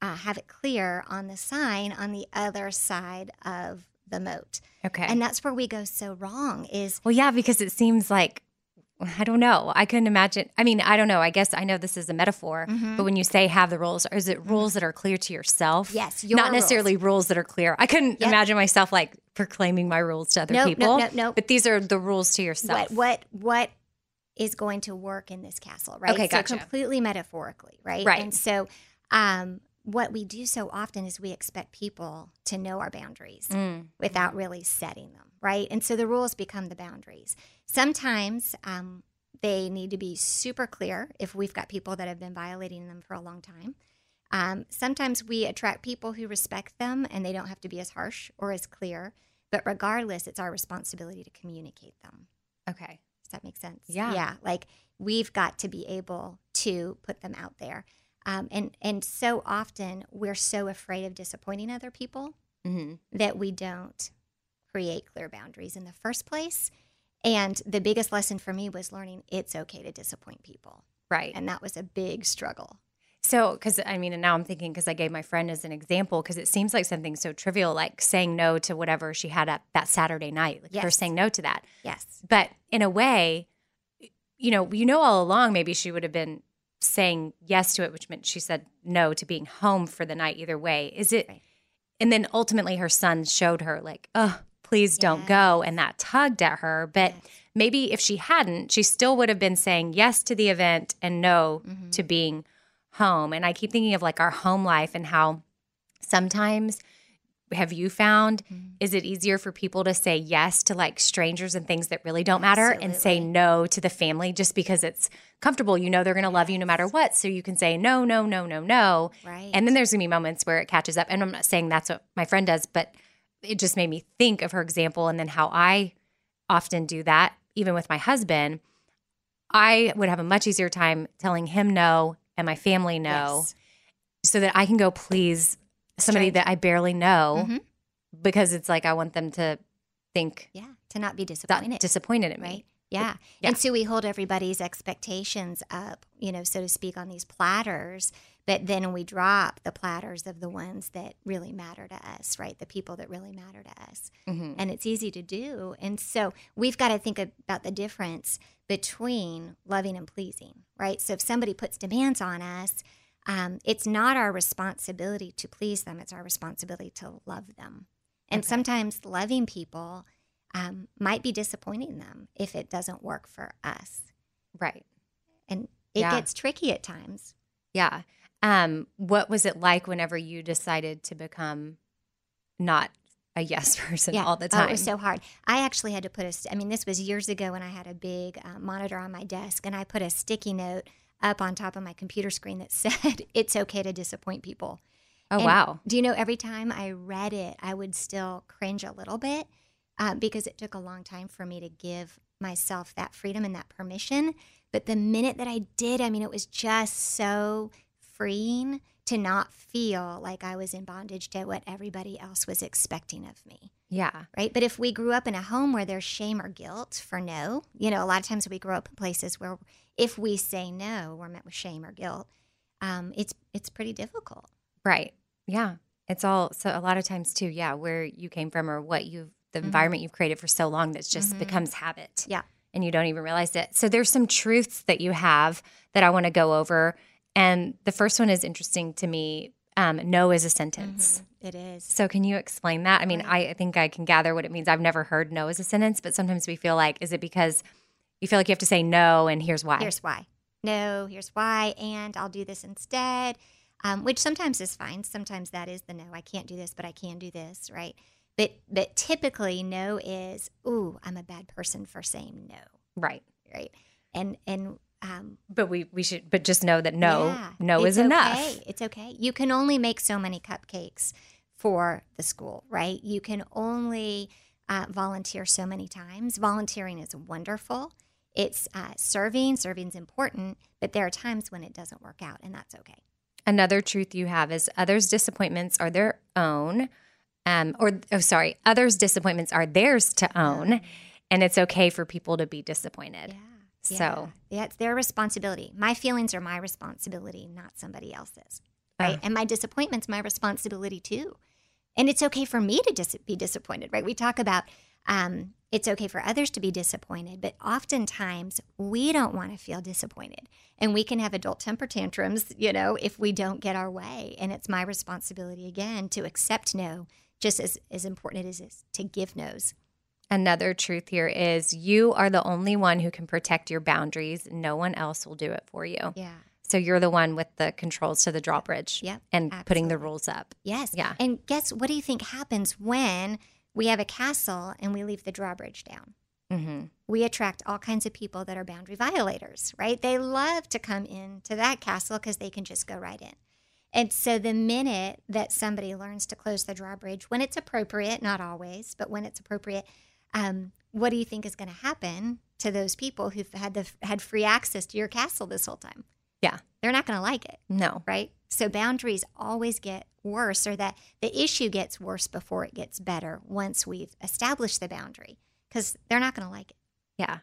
uh, have it clear on the sign on the other side of the moat. okay. And that's where we go so wrong is Well, yeah, because it seems like I don't know. I couldn't imagine. I mean, I don't know. I guess I know this is a metaphor, Mm-hmm. but when you say have the rules, is it rules that are clear to yourself? Yes, your not necessarily rules. that are clear. I couldn't Yep. imagine myself like proclaiming my rules to other Nope, people. nope, nope. But these are the rules to yourself. what what what is going to work in this castle, right? Okay, so gotcha. completely metaphorically, right? Right. And so um what we do so often is we expect people to know our boundaries Mm. without really setting them, right? And so the rules become the boundaries. Sometimes um, they need to be super clear if we've got people that have been violating them for a long time. Um, sometimes we attract people who respect them and they don't have to be as harsh or as clear. But regardless, it's our responsibility to communicate them. Okay. Does that make sense? Yeah. Yeah. Like we've got to be able to put them out there. Um, and, and so often we're so afraid of disappointing other people hmm that we don't create clear boundaries in the first place. And the biggest lesson for me was learning it's okay to disappoint people. Right. And that was a big struggle. So, because I mean, and now I'm thinking because I gave my friend as an example, because it seems like something so trivial, like saying no to whatever she had at that Saturday night, like her saying no to that. Yes. But in a way, you know, you know, all along, maybe she would have been saying yes to it, which meant she said no to being home for the night either way. Is it? Right. And then ultimately, her son showed her, like, oh, please don't go. And that tugged at her. But Yes. maybe if she hadn't, she still would have been saying yes to the event and no Mm-hmm. to being home. And I keep thinking of like our home life and how sometimes have you found Mm-hmm. is it easier for people to say yes to like strangers and things that really don't matter and say no to the family just because it's comfortable you know they're going to love you no matter what so you can say no no no no no Right. and then there's going to be moments where it catches up and i'm not saying that's what my friend does but it just made me think of her example and then how i often do that even with my husband i would have a much easier time telling him no and my family no Yes. so that I can go please somebody Stranger. that I barely know Mhm. because it's like I want them to think Yeah. To not be disappointed. disappointed in me. right? Yeah. yeah. And so we hold everybody's expectations up, you know, so to speak, on these platters. But then we drop the platters of the ones that really matter to us, right? The people that really matter to us. Mhm. And it's easy to do. And so we've got to think about the difference between loving and pleasing, right? So if somebody puts demands on us, um, it's not our responsibility to please them, it's our responsibility to love them. And Okay. sometimes loving people um, might be disappointing them if it doesn't work for us. Right. And it Yeah. gets tricky at times. Yeah. Um, what was it like whenever you decided to become not a yes person all the Oh, time? it was so hard. I actually had to put a. I mean, this was years ago when I had a big uh, monitor on my desk, and I put a sticky note up on top of my computer screen that said, "It's okay to disappoint people." oh And wow. Do you know every time I read it, I would still cringe a little bit uh, because it took a long time for me to give myself that freedom and that permission. But the minute that I did, I mean, it was just so freeing to not feel like I was in bondage to what everybody else was expecting of me. Yeah. Right. But if we grew up in a home where there's shame or guilt for no, you know, a lot of times we grow up in places where if we say no, we're met with shame or guilt. Um, it's it's pretty difficult. Right. Yeah. It's all so a lot of times too, yeah, where you came from or what you've the environment you've created for so long that's just Mhm. becomes habit. Yeah. And you don't even realize it. So there's some truths that you have that I want to go over. And the first one is interesting to me. Um, no is a sentence. Mhm. It is. So can you explain that? I mean, Right. I think I can gather what it means. I've never heard no as a sentence, but sometimes we feel like, is it because you feel like you have to say no and here's why? Here's why. No, here's why, and I'll do this instead. Um, which sometimes is fine. Sometimes that is the no. I can't do this, but I can do this, right? But but typically no is, ooh, I'm a bad person for saying no, right. right? And and um, But we, we should, but just know that no, yeah, no is enough. It's okay. You can only make so many cupcakes for the school, right? You can only uh, volunteer so many times. Volunteering is wonderful. It's uh, serving. Serving's important, but there are times when it doesn't work out, and that's okay. Another truth you have is others' disappointments are their own. Um, or, oh, sorry, others' disappointments are theirs to own. And it's okay for people to be disappointed. Yeah. So- yeah, yeah, it's their responsibility. My feelings are my responsibility, not somebody else's. Right. Oh. And my disappointment's my responsibility too. And it's okay for me to dis- be disappointed, right? We talk about um, it's okay for others to be disappointed, but oftentimes we don't want to feel disappointed. And we can have adult temper tantrums, you know, if we don't get our way. And it's my responsibility again to accept no, just as, as important it is, is to give no's. Another truth here is you are the only one who can protect your boundaries. No one else will do it for you. Yeah. So you're the one with the controls to the drawbridge Yep, and putting the rules up. Yes. Yeah. And guess what do you think happens when we have a castle and we leave the drawbridge down? hmm We attract all kinds of people that are boundary violators, right? They love to come into that castle because they can just go right in. And so the minute that somebody learns to close the drawbridge, when it's appropriate, not always, but when it's appropriate, um, what do you think is going to happen to those people who've had the had free access to your castle this whole time? Yeah. They're not going to like it No. right? So boundaries always get worse, or that the issue gets worse before it gets better once we've established the boundary, because they're not going to like it. Yeah.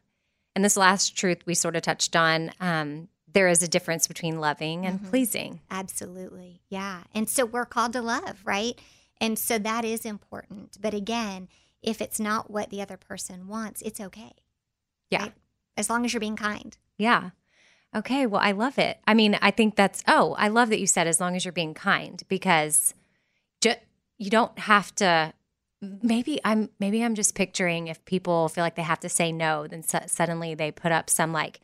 And this last truth we sort of touched on um, there is a difference between loving and Mhm. pleasing. Absolutely. Yeah. And so we're called to love, right? And so that is important. But again, if it's not what the other person wants, it's okay. Yeah. right? As long as you're being kind. Yeah. Okay. Well, I love it. I mean, I think that's, oh, I love that you said as long as you're being kind because ju- you don't have to. Maybe I'm maybe I'm just picturing if people feel like they have to say no, then su- suddenly they put up some like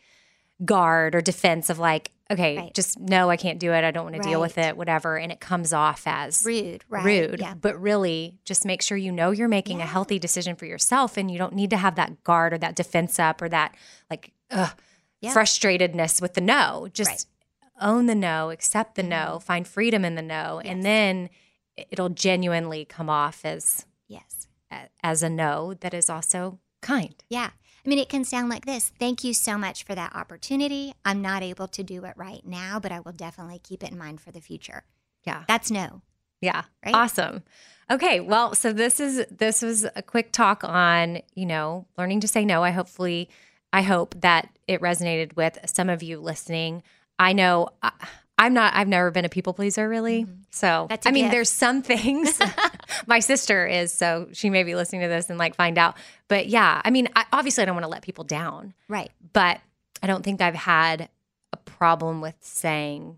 guard or defense of like, okay, Right. just no, I can't do it. I don't want to deal with it, whatever, and it comes off as Rude, right? rude. Yeah. But really, just make sure you know you're making a healthy decision for yourself, and you don't need to have that guard or that defense up or that like ugh, Yeah. frustratedness with the no. Just Right. own the no, accept the no, mm-hmm. find freedom in the no, and then it'll genuinely come off as Yes. as a no that is also kind. Yeah. I mean, it can sound like this Thank you so much for that opportunity. I'm not able to do it right now, but I will definitely keep it in mind for the future. Yeah. That's no. Yeah. Right? Awesome. Okay. Well, so this is this was a quick talk on, you know, learning to say no. I hopefully I hope that it resonated with some of you listening. I know I, I'm not. I've never been a people pleaser, really. So Mm-hmm. That's a I mean, gift. there's some things. my sister is, so she may be listening to this and like find out. But yeah, I mean, I, obviously, I don't want to let people down, Right. but I don't think I've had a problem with saying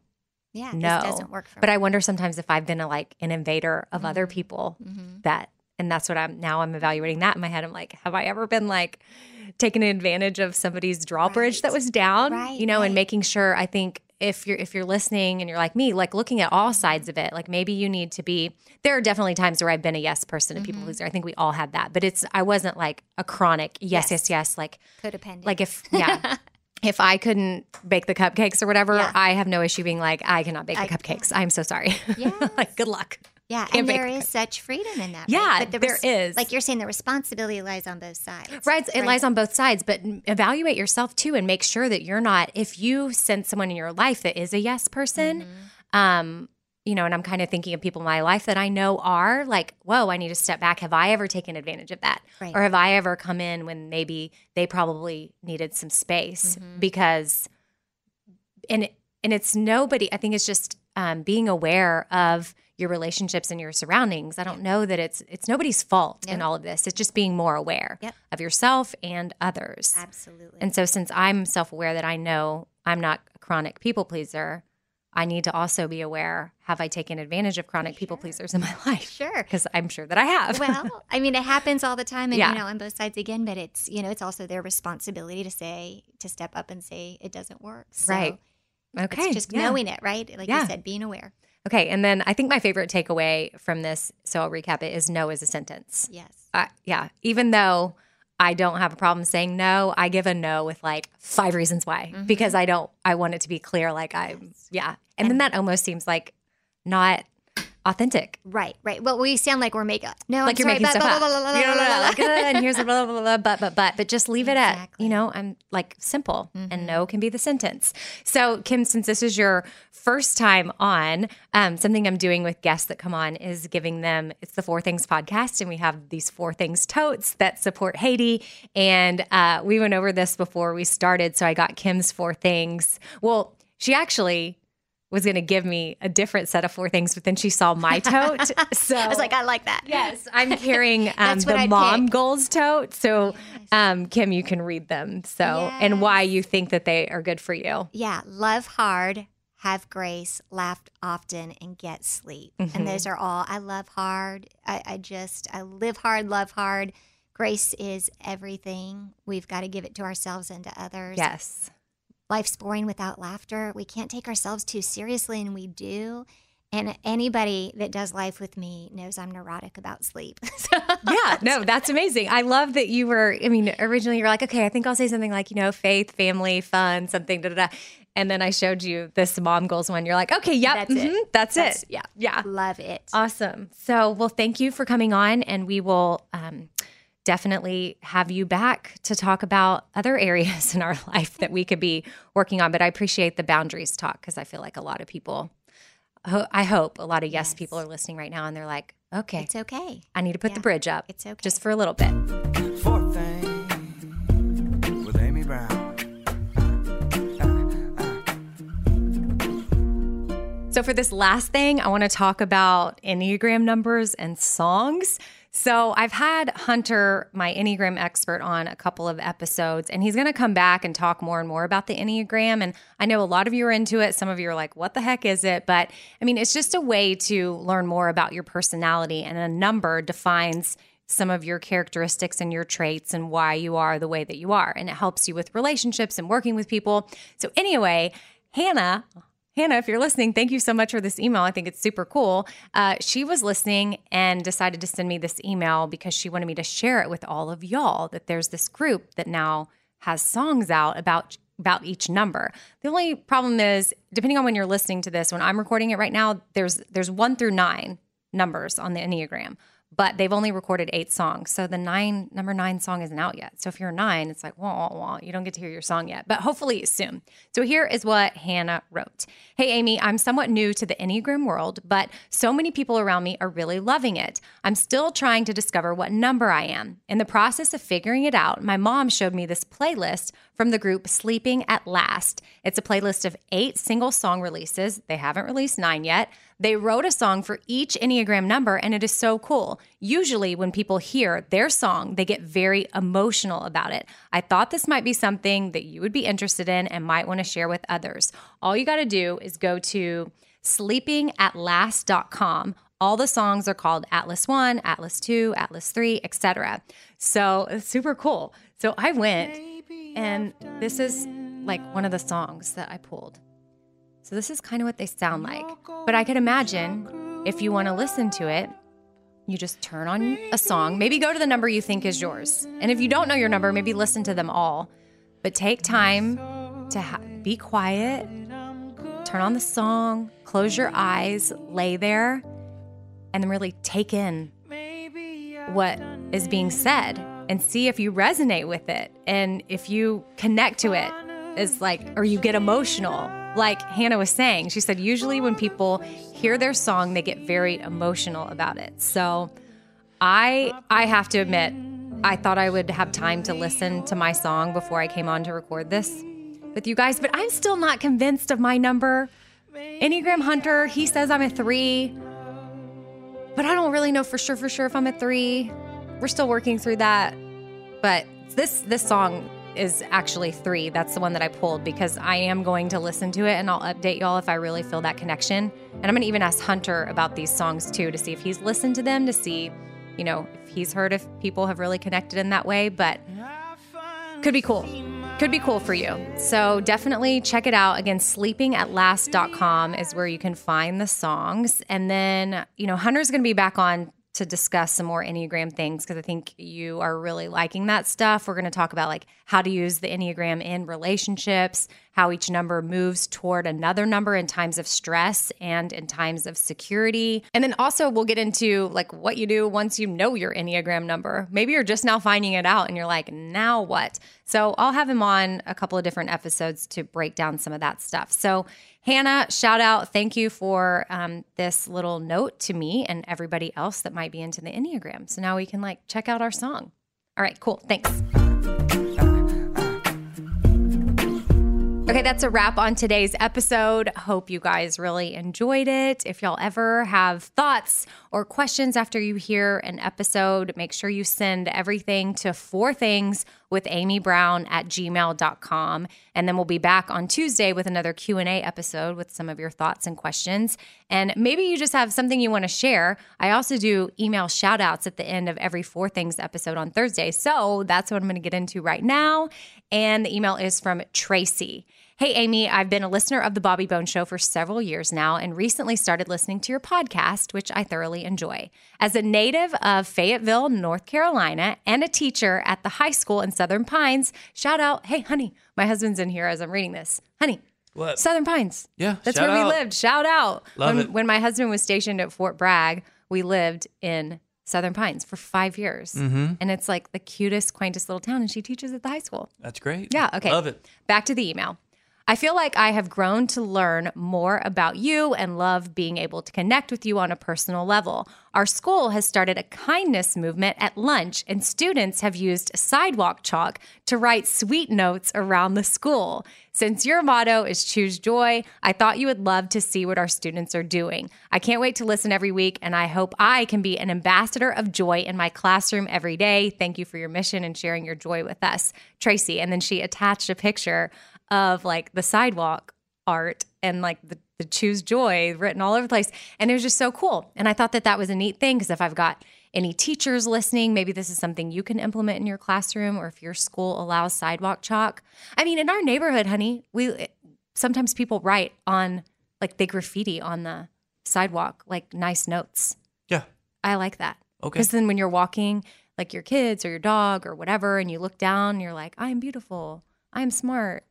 Yeah. no. This doesn't work for But me. I wonder sometimes if I've been a, like an invader of other Mm-hmm. people that, and that's what I'm now. I'm evaluating that in my head. I'm like, have I ever been like taking advantage of somebody's drawbridge that was down? Right, you know, and making sure. I think if you're if you're listening and you're like me, like looking at all sides of it, like maybe you need to be. There are definitely times where I've been a yes person, a Mm-hmm. people pleaser. I think we all had that, but it's I wasn't like a chronic yes, yes, Yes. yes. Like Codependent. like if yeah. If I couldn't bake the cupcakes or whatever, Yeah. I have no issue being like, I cannot bake the I- cupcakes. I'm so sorry. Yes. like, good luck. Yeah, and there is such freedom in that. Yeah, right? there is. Like you're saying, the responsibility lies on both sides. Right. It lies on both sides, but evaluate yourself too and make sure that you're not, if you send someone in your life that is a yes person, Mm-hmm. um, you know, and I'm kind of thinking of people in my life that I know are like, whoa, I need to step back. Have I ever taken advantage of that? Right. Or have I ever come in when maybe they probably needed some space Mm-hmm. because, and, and it's nobody, I think it's just um, being aware of your relationships and your surroundings. I don't know that it's, it's nobody's fault in all of this. It's just being more aware Yep. of yourself and others. Absolutely. And so, since I'm self aware that I know I'm not a chronic people pleaser, I need to also be aware have I taken advantage of chronic people pleasers in my life? Sure. Because I'm sure that I have. well, I mean, it happens all the time, and Yeah. you know, on both sides again. But it's you know, it's also their responsibility to say to step up and say it doesn't work. So Right. okay. It's just yeah. knowing it, right? Like Yeah. you said, being aware. Okay. And then I think my favorite takeaway from this, so I'll recap it, is no is a sentence. Yes. Uh, yeah. Even though I don't have a problem saying no, I give a no with like five reasons why Mm-hmm. because I don't, I want it to be clear. Like I'm, yeah. And, then that almost seems like not authentic. Right. Right. Well, we sound like we're makeup. no. like I'm you're sorry, making but stuff blah, up. blah, blah, blah, You know, blah, blah, like, blah. and here's a blah, blah, blah, blah, but, but, but, but just leave it at, you know, I'm like simple and no can be the sentence. So, Kim, since this is your first time on, um, something I'm doing with guests that come on is giving them, it's the Four Things podcast, and we have these Four Things totes that support Haiti. And uh, we went over this before we started. So, I got Kim's Four Things. Well, she actually was going to give me a different set of four things, but then she saw my tote. So I was like, I like that. Yes, I'm carrying um, the I'd mom pick. goals tote. So, um, Kim, you can read them. So, and why you think that they are good for you. Yeah. Love hard, have grace, laugh often, and get sleep. Mm-hmm. And those are all. I love hard. I, I just I live hard, love hard. Grace is everything. We've got to give it to ourselves and to others. Yes. Life's boring without laughter. We can't take ourselves too seriously, and we do. And anybody that does life with me knows I'm neurotic about sleep. So- Yeah, no, that's amazing. I love that you were, I mean, originally you were like, okay, I think I'll say something like, you know, faith, family, fun, something, da da da. And then I showed you this mom goals one. You're like, okay, yep, That's it. mhm, That's, That's- it. Yeah. Yeah. Love it. Awesome. So, well, thank you for coming on, and we will um, definitely have you back to talk about other areas in our life that we could be working on. But I appreciate the boundaries talk because I feel like a lot of people, I hope a lot of yes, Yes. people are listening right now, and they're like, okay, It's okay. I need to put the bridge up. it's okay. just for a little bit. Fourth thing with Amy Brown. So, for this last thing, I want to talk about Enneagram numbers and songs. So, I've had Hunter, my Enneagram expert, on a couple of episodes, and he's going to come back and talk more and more about the Enneagram. And I know a lot of you are into it. Some of you are like, what the heck is it? But I mean, it's just a way to learn more about your personality, and a number defines some of your characteristics and your traits and why you are the way that you are. And it helps you with relationships and working with people. So, anyway, Hannah, Hannah, if you're listening, thank you so much for this email. I think it's super cool. Uh, she was listening and decided to send me this email because she wanted me to share it with all of y'all that there's this group that now has songs out about about each number. The only problem is depending on when you're listening to this, when I'm recording it right now, there's there's 1 through 9 numbers on the Enneagram. But they've only recorded eight songs. So the nine number nine song isn't out yet. So if you're nine, it's like, wah, wah, wah. You don't get to hear your song yet. But hopefully soon. So here is what Hannah wrote. Hey, Amy, I'm somewhat new to the Enneagram world, but so many people around me are really loving it. I'm still trying to discover what number I am. In the process of figuring it out, my mom showed me this playlist from the group Sleeping at Last. It's a playlist of eight single song releases. They haven't released nine yet. They wrote a song for each Enneagram number, and it is so cool. Usually, when people hear their song, they get very emotional about it. I thought this might be something that you would be interested in and might want to share with others. All you got to do is go to sleepingatlast.com. All the songs are called Atlas 1, Atlas 2, Atlas 3, etc. So it's super cool. So I went and this is like one of the songs that I pulled. So this is kind of what they sound like. But I could imagine if you want to listen to it, you just turn on a song, maybe go to the number you think is yours. And if you don't know your number, maybe listen to them all. But take time to ha- be quiet, turn on the song, close your eyes, lay there, and then really take in what is being said and see if you resonate with it. And if you connect to it is like or you get emotional. Like hannah was saying she said usually when people hear their song they get very emotional about it. So i i have to admit i thought i would have time to listen to my song before i came on to record this with you guys but i'm still not convinced of my number. Enneagram hunter he says i'm a three but I don't really know for sure for sure if I'm a three. We're still working through that. But this this song is actually three. That's the one that I pulled because I am going to listen to it and I'll update y'all if I really feel that connection. And I'm gonna even ask Hunter about these songs too to see if he's listened to them, to see, you know, if he's heard if people have really connected in that way. But could be cool. Could be cool for you. So definitely check it out. Again, sleepingatlast.com is where you can find the songs. And then, you know, Hunter's going to be back on to discuss some more Enneagram things because I think you are really liking that stuff. We're going to talk about like how to use the Enneagram in relationships, how each number moves toward another number in times of stress and in times of security. And then also we'll get into like what you do once you know your Enneagram number. Maybe you're just now finding it out and you're like, now what? So I'll have him on a couple of different episodes to break down some of that stuff. So Hannah, shout out. Thank you for um, this little note to me and everybody else that might be into the Enneagram. So now we can like check out our song. All right, cool. Thanks. Okay, that's a wrap on today's episode. Hope you guys really enjoyed it. If y'all ever have thoughts or questions after you hear an episode, make sure you send everything to four things with Amy Brown at gmail.com. And then we'll be back on Tuesday with another Q&A episode with some of your thoughts and questions. And maybe you just have something you want to share. I also do email shout outs at the end of every Four Things episode on Thursday. So that's what I'm going to get into right now. And the email is from Tracy. Hey, Amy, I've been a listener of The Bobby Bones Show for several years now and recently started listening to your podcast, which I thoroughly enjoy. As a native of Fayetteville, North Carolina, and a teacher at the high school in Southern Pines, shout out, hey, honey, my husband's in here as I'm reading this. Honey, What? Southern Pines. Yeah, That's where we lived. Shout out. Love when, it. when my husband was stationed at Fort Bragg, we lived in Southern Pines for five years. Mm-hmm. And it's like the cutest, quaintest little town. And she teaches at the high school. That's great. Yeah, okay. Love it. Back to the email. I feel like I have grown to learn more about you and love being able to connect with you on a personal level. Our school has started a kindness movement at lunch, and students have used sidewalk chalk to write sweet notes around the school. Since your motto is choose joy, I thought you would love to see what our students are doing. I can't wait to listen every week, and I hope I can be an ambassador of joy in my classroom every day. Thank you for your mission and sharing your joy with us, Tracy. And then she attached a picture of like the sidewalk art and like the, the choose joy written all over the place. And it was just so cool. And I thought that that was a neat thing because if I've got any teachers listening, maybe this is something you can implement in your classroom or if your school allows sidewalk chalk. I mean, in our neighborhood, honey, we eh, sometimes people write on like they graffiti on the sidewalk, like nice notes. Yeah. I like that. Okay. Because then when you're walking, like your kids or your dog or whatever, and you look down, you're like, I am beautiful. I am smart.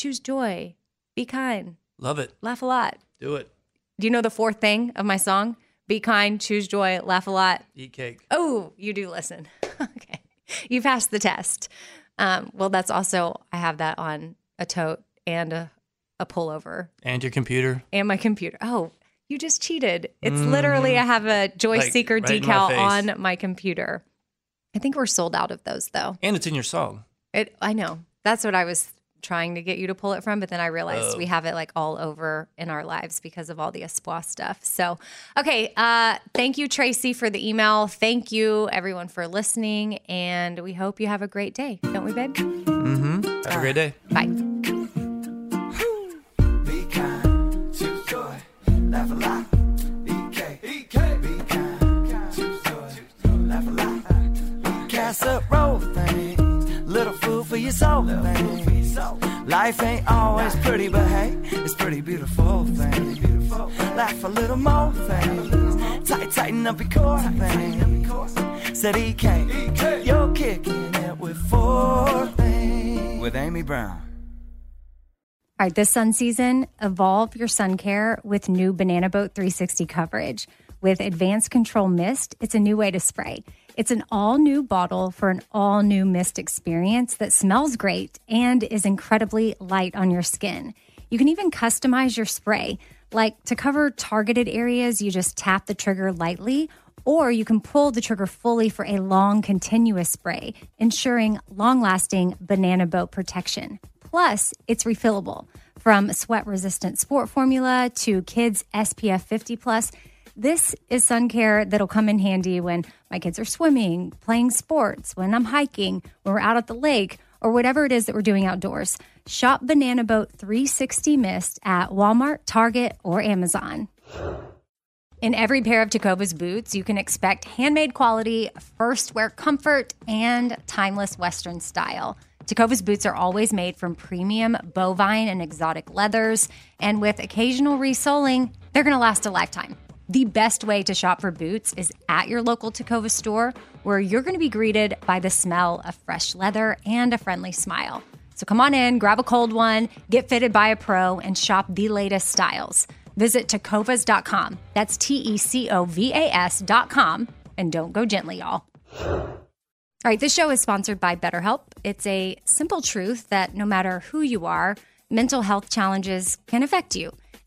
Choose joy. Be kind. Love it. Laugh a lot. Do it. Do you know the fourth thing of my song? Be kind, choose joy, laugh a lot. Eat cake. Oh, you do listen. okay. You passed the test. Um, well, that's also, I have that on a tote and a, a pullover And your computer. and my computer. Oh, you just cheated. It's literally, I have a Joy Like, Seeker right in my decal on my computer. I think we're sold out of those though. And it's in your song. It, I know. That's what I was trying to get you to pull it from, but then I realized Oh. we have it like all over in our lives because of all the Espoir stuff. So, okay. Uh, thank you, Tracy, for the email. Thank you, everyone, for listening. And we hope you have a great day. Don't we, babe? Mm-hmm. Have a great day. Bye. Be kind to joy. Laugh a lot. EK. EK. Be kind to joy. Laugh a lot. Casserole things. Food for your soul. Life ain't always pretty, but hey, it's pretty beautiful things. Laugh a little more things. Tight, tighten up your core things. Said EK. You're kicking it with four things. With Amy Brown. All right, this sun season, evolve your sun care with new Banana Boat 360 coverage. With advanced control mist, it's a new way to spray. It's an all new bottle for an all new mist experience that smells great and is incredibly light on your skin. You can even customize your spray. Like to cover targeted areas, you just tap the trigger lightly, or you can pull the trigger fully for a long, continuous spray, ensuring long lasting banana boat protection. Plus, it's refillable. From sweat resistant sport formula to kids SPF 50 plus, this is sun care that'll come in handy when my kids are swimming, playing sports, when I'm hiking, when we're out at the lake, or whatever it is that we're doing outdoors. Shop Banana Boat 360 Mist at Walmart, Target, or Amazon. In every pair of Tecovas boots, you can expect handmade quality, first wear comfort, and timeless Western style. Tecovas boots are always made from premium bovine and exotic leathers, and with occasional resoling, they're going to last a lifetime. The best way to shop for boots is at your local Tecovas store, where you're going to be greeted by the smell of fresh leather and a friendly smile. So come on in, grab a cold one, get fitted by a pro, and shop the latest styles. Visit tecovas.com. That's T E C O V A S.com. And don't go gently, y'all. All right, this show is sponsored by BetterHelp. It's a simple truth that no matter who you are, mental health challenges can affect you,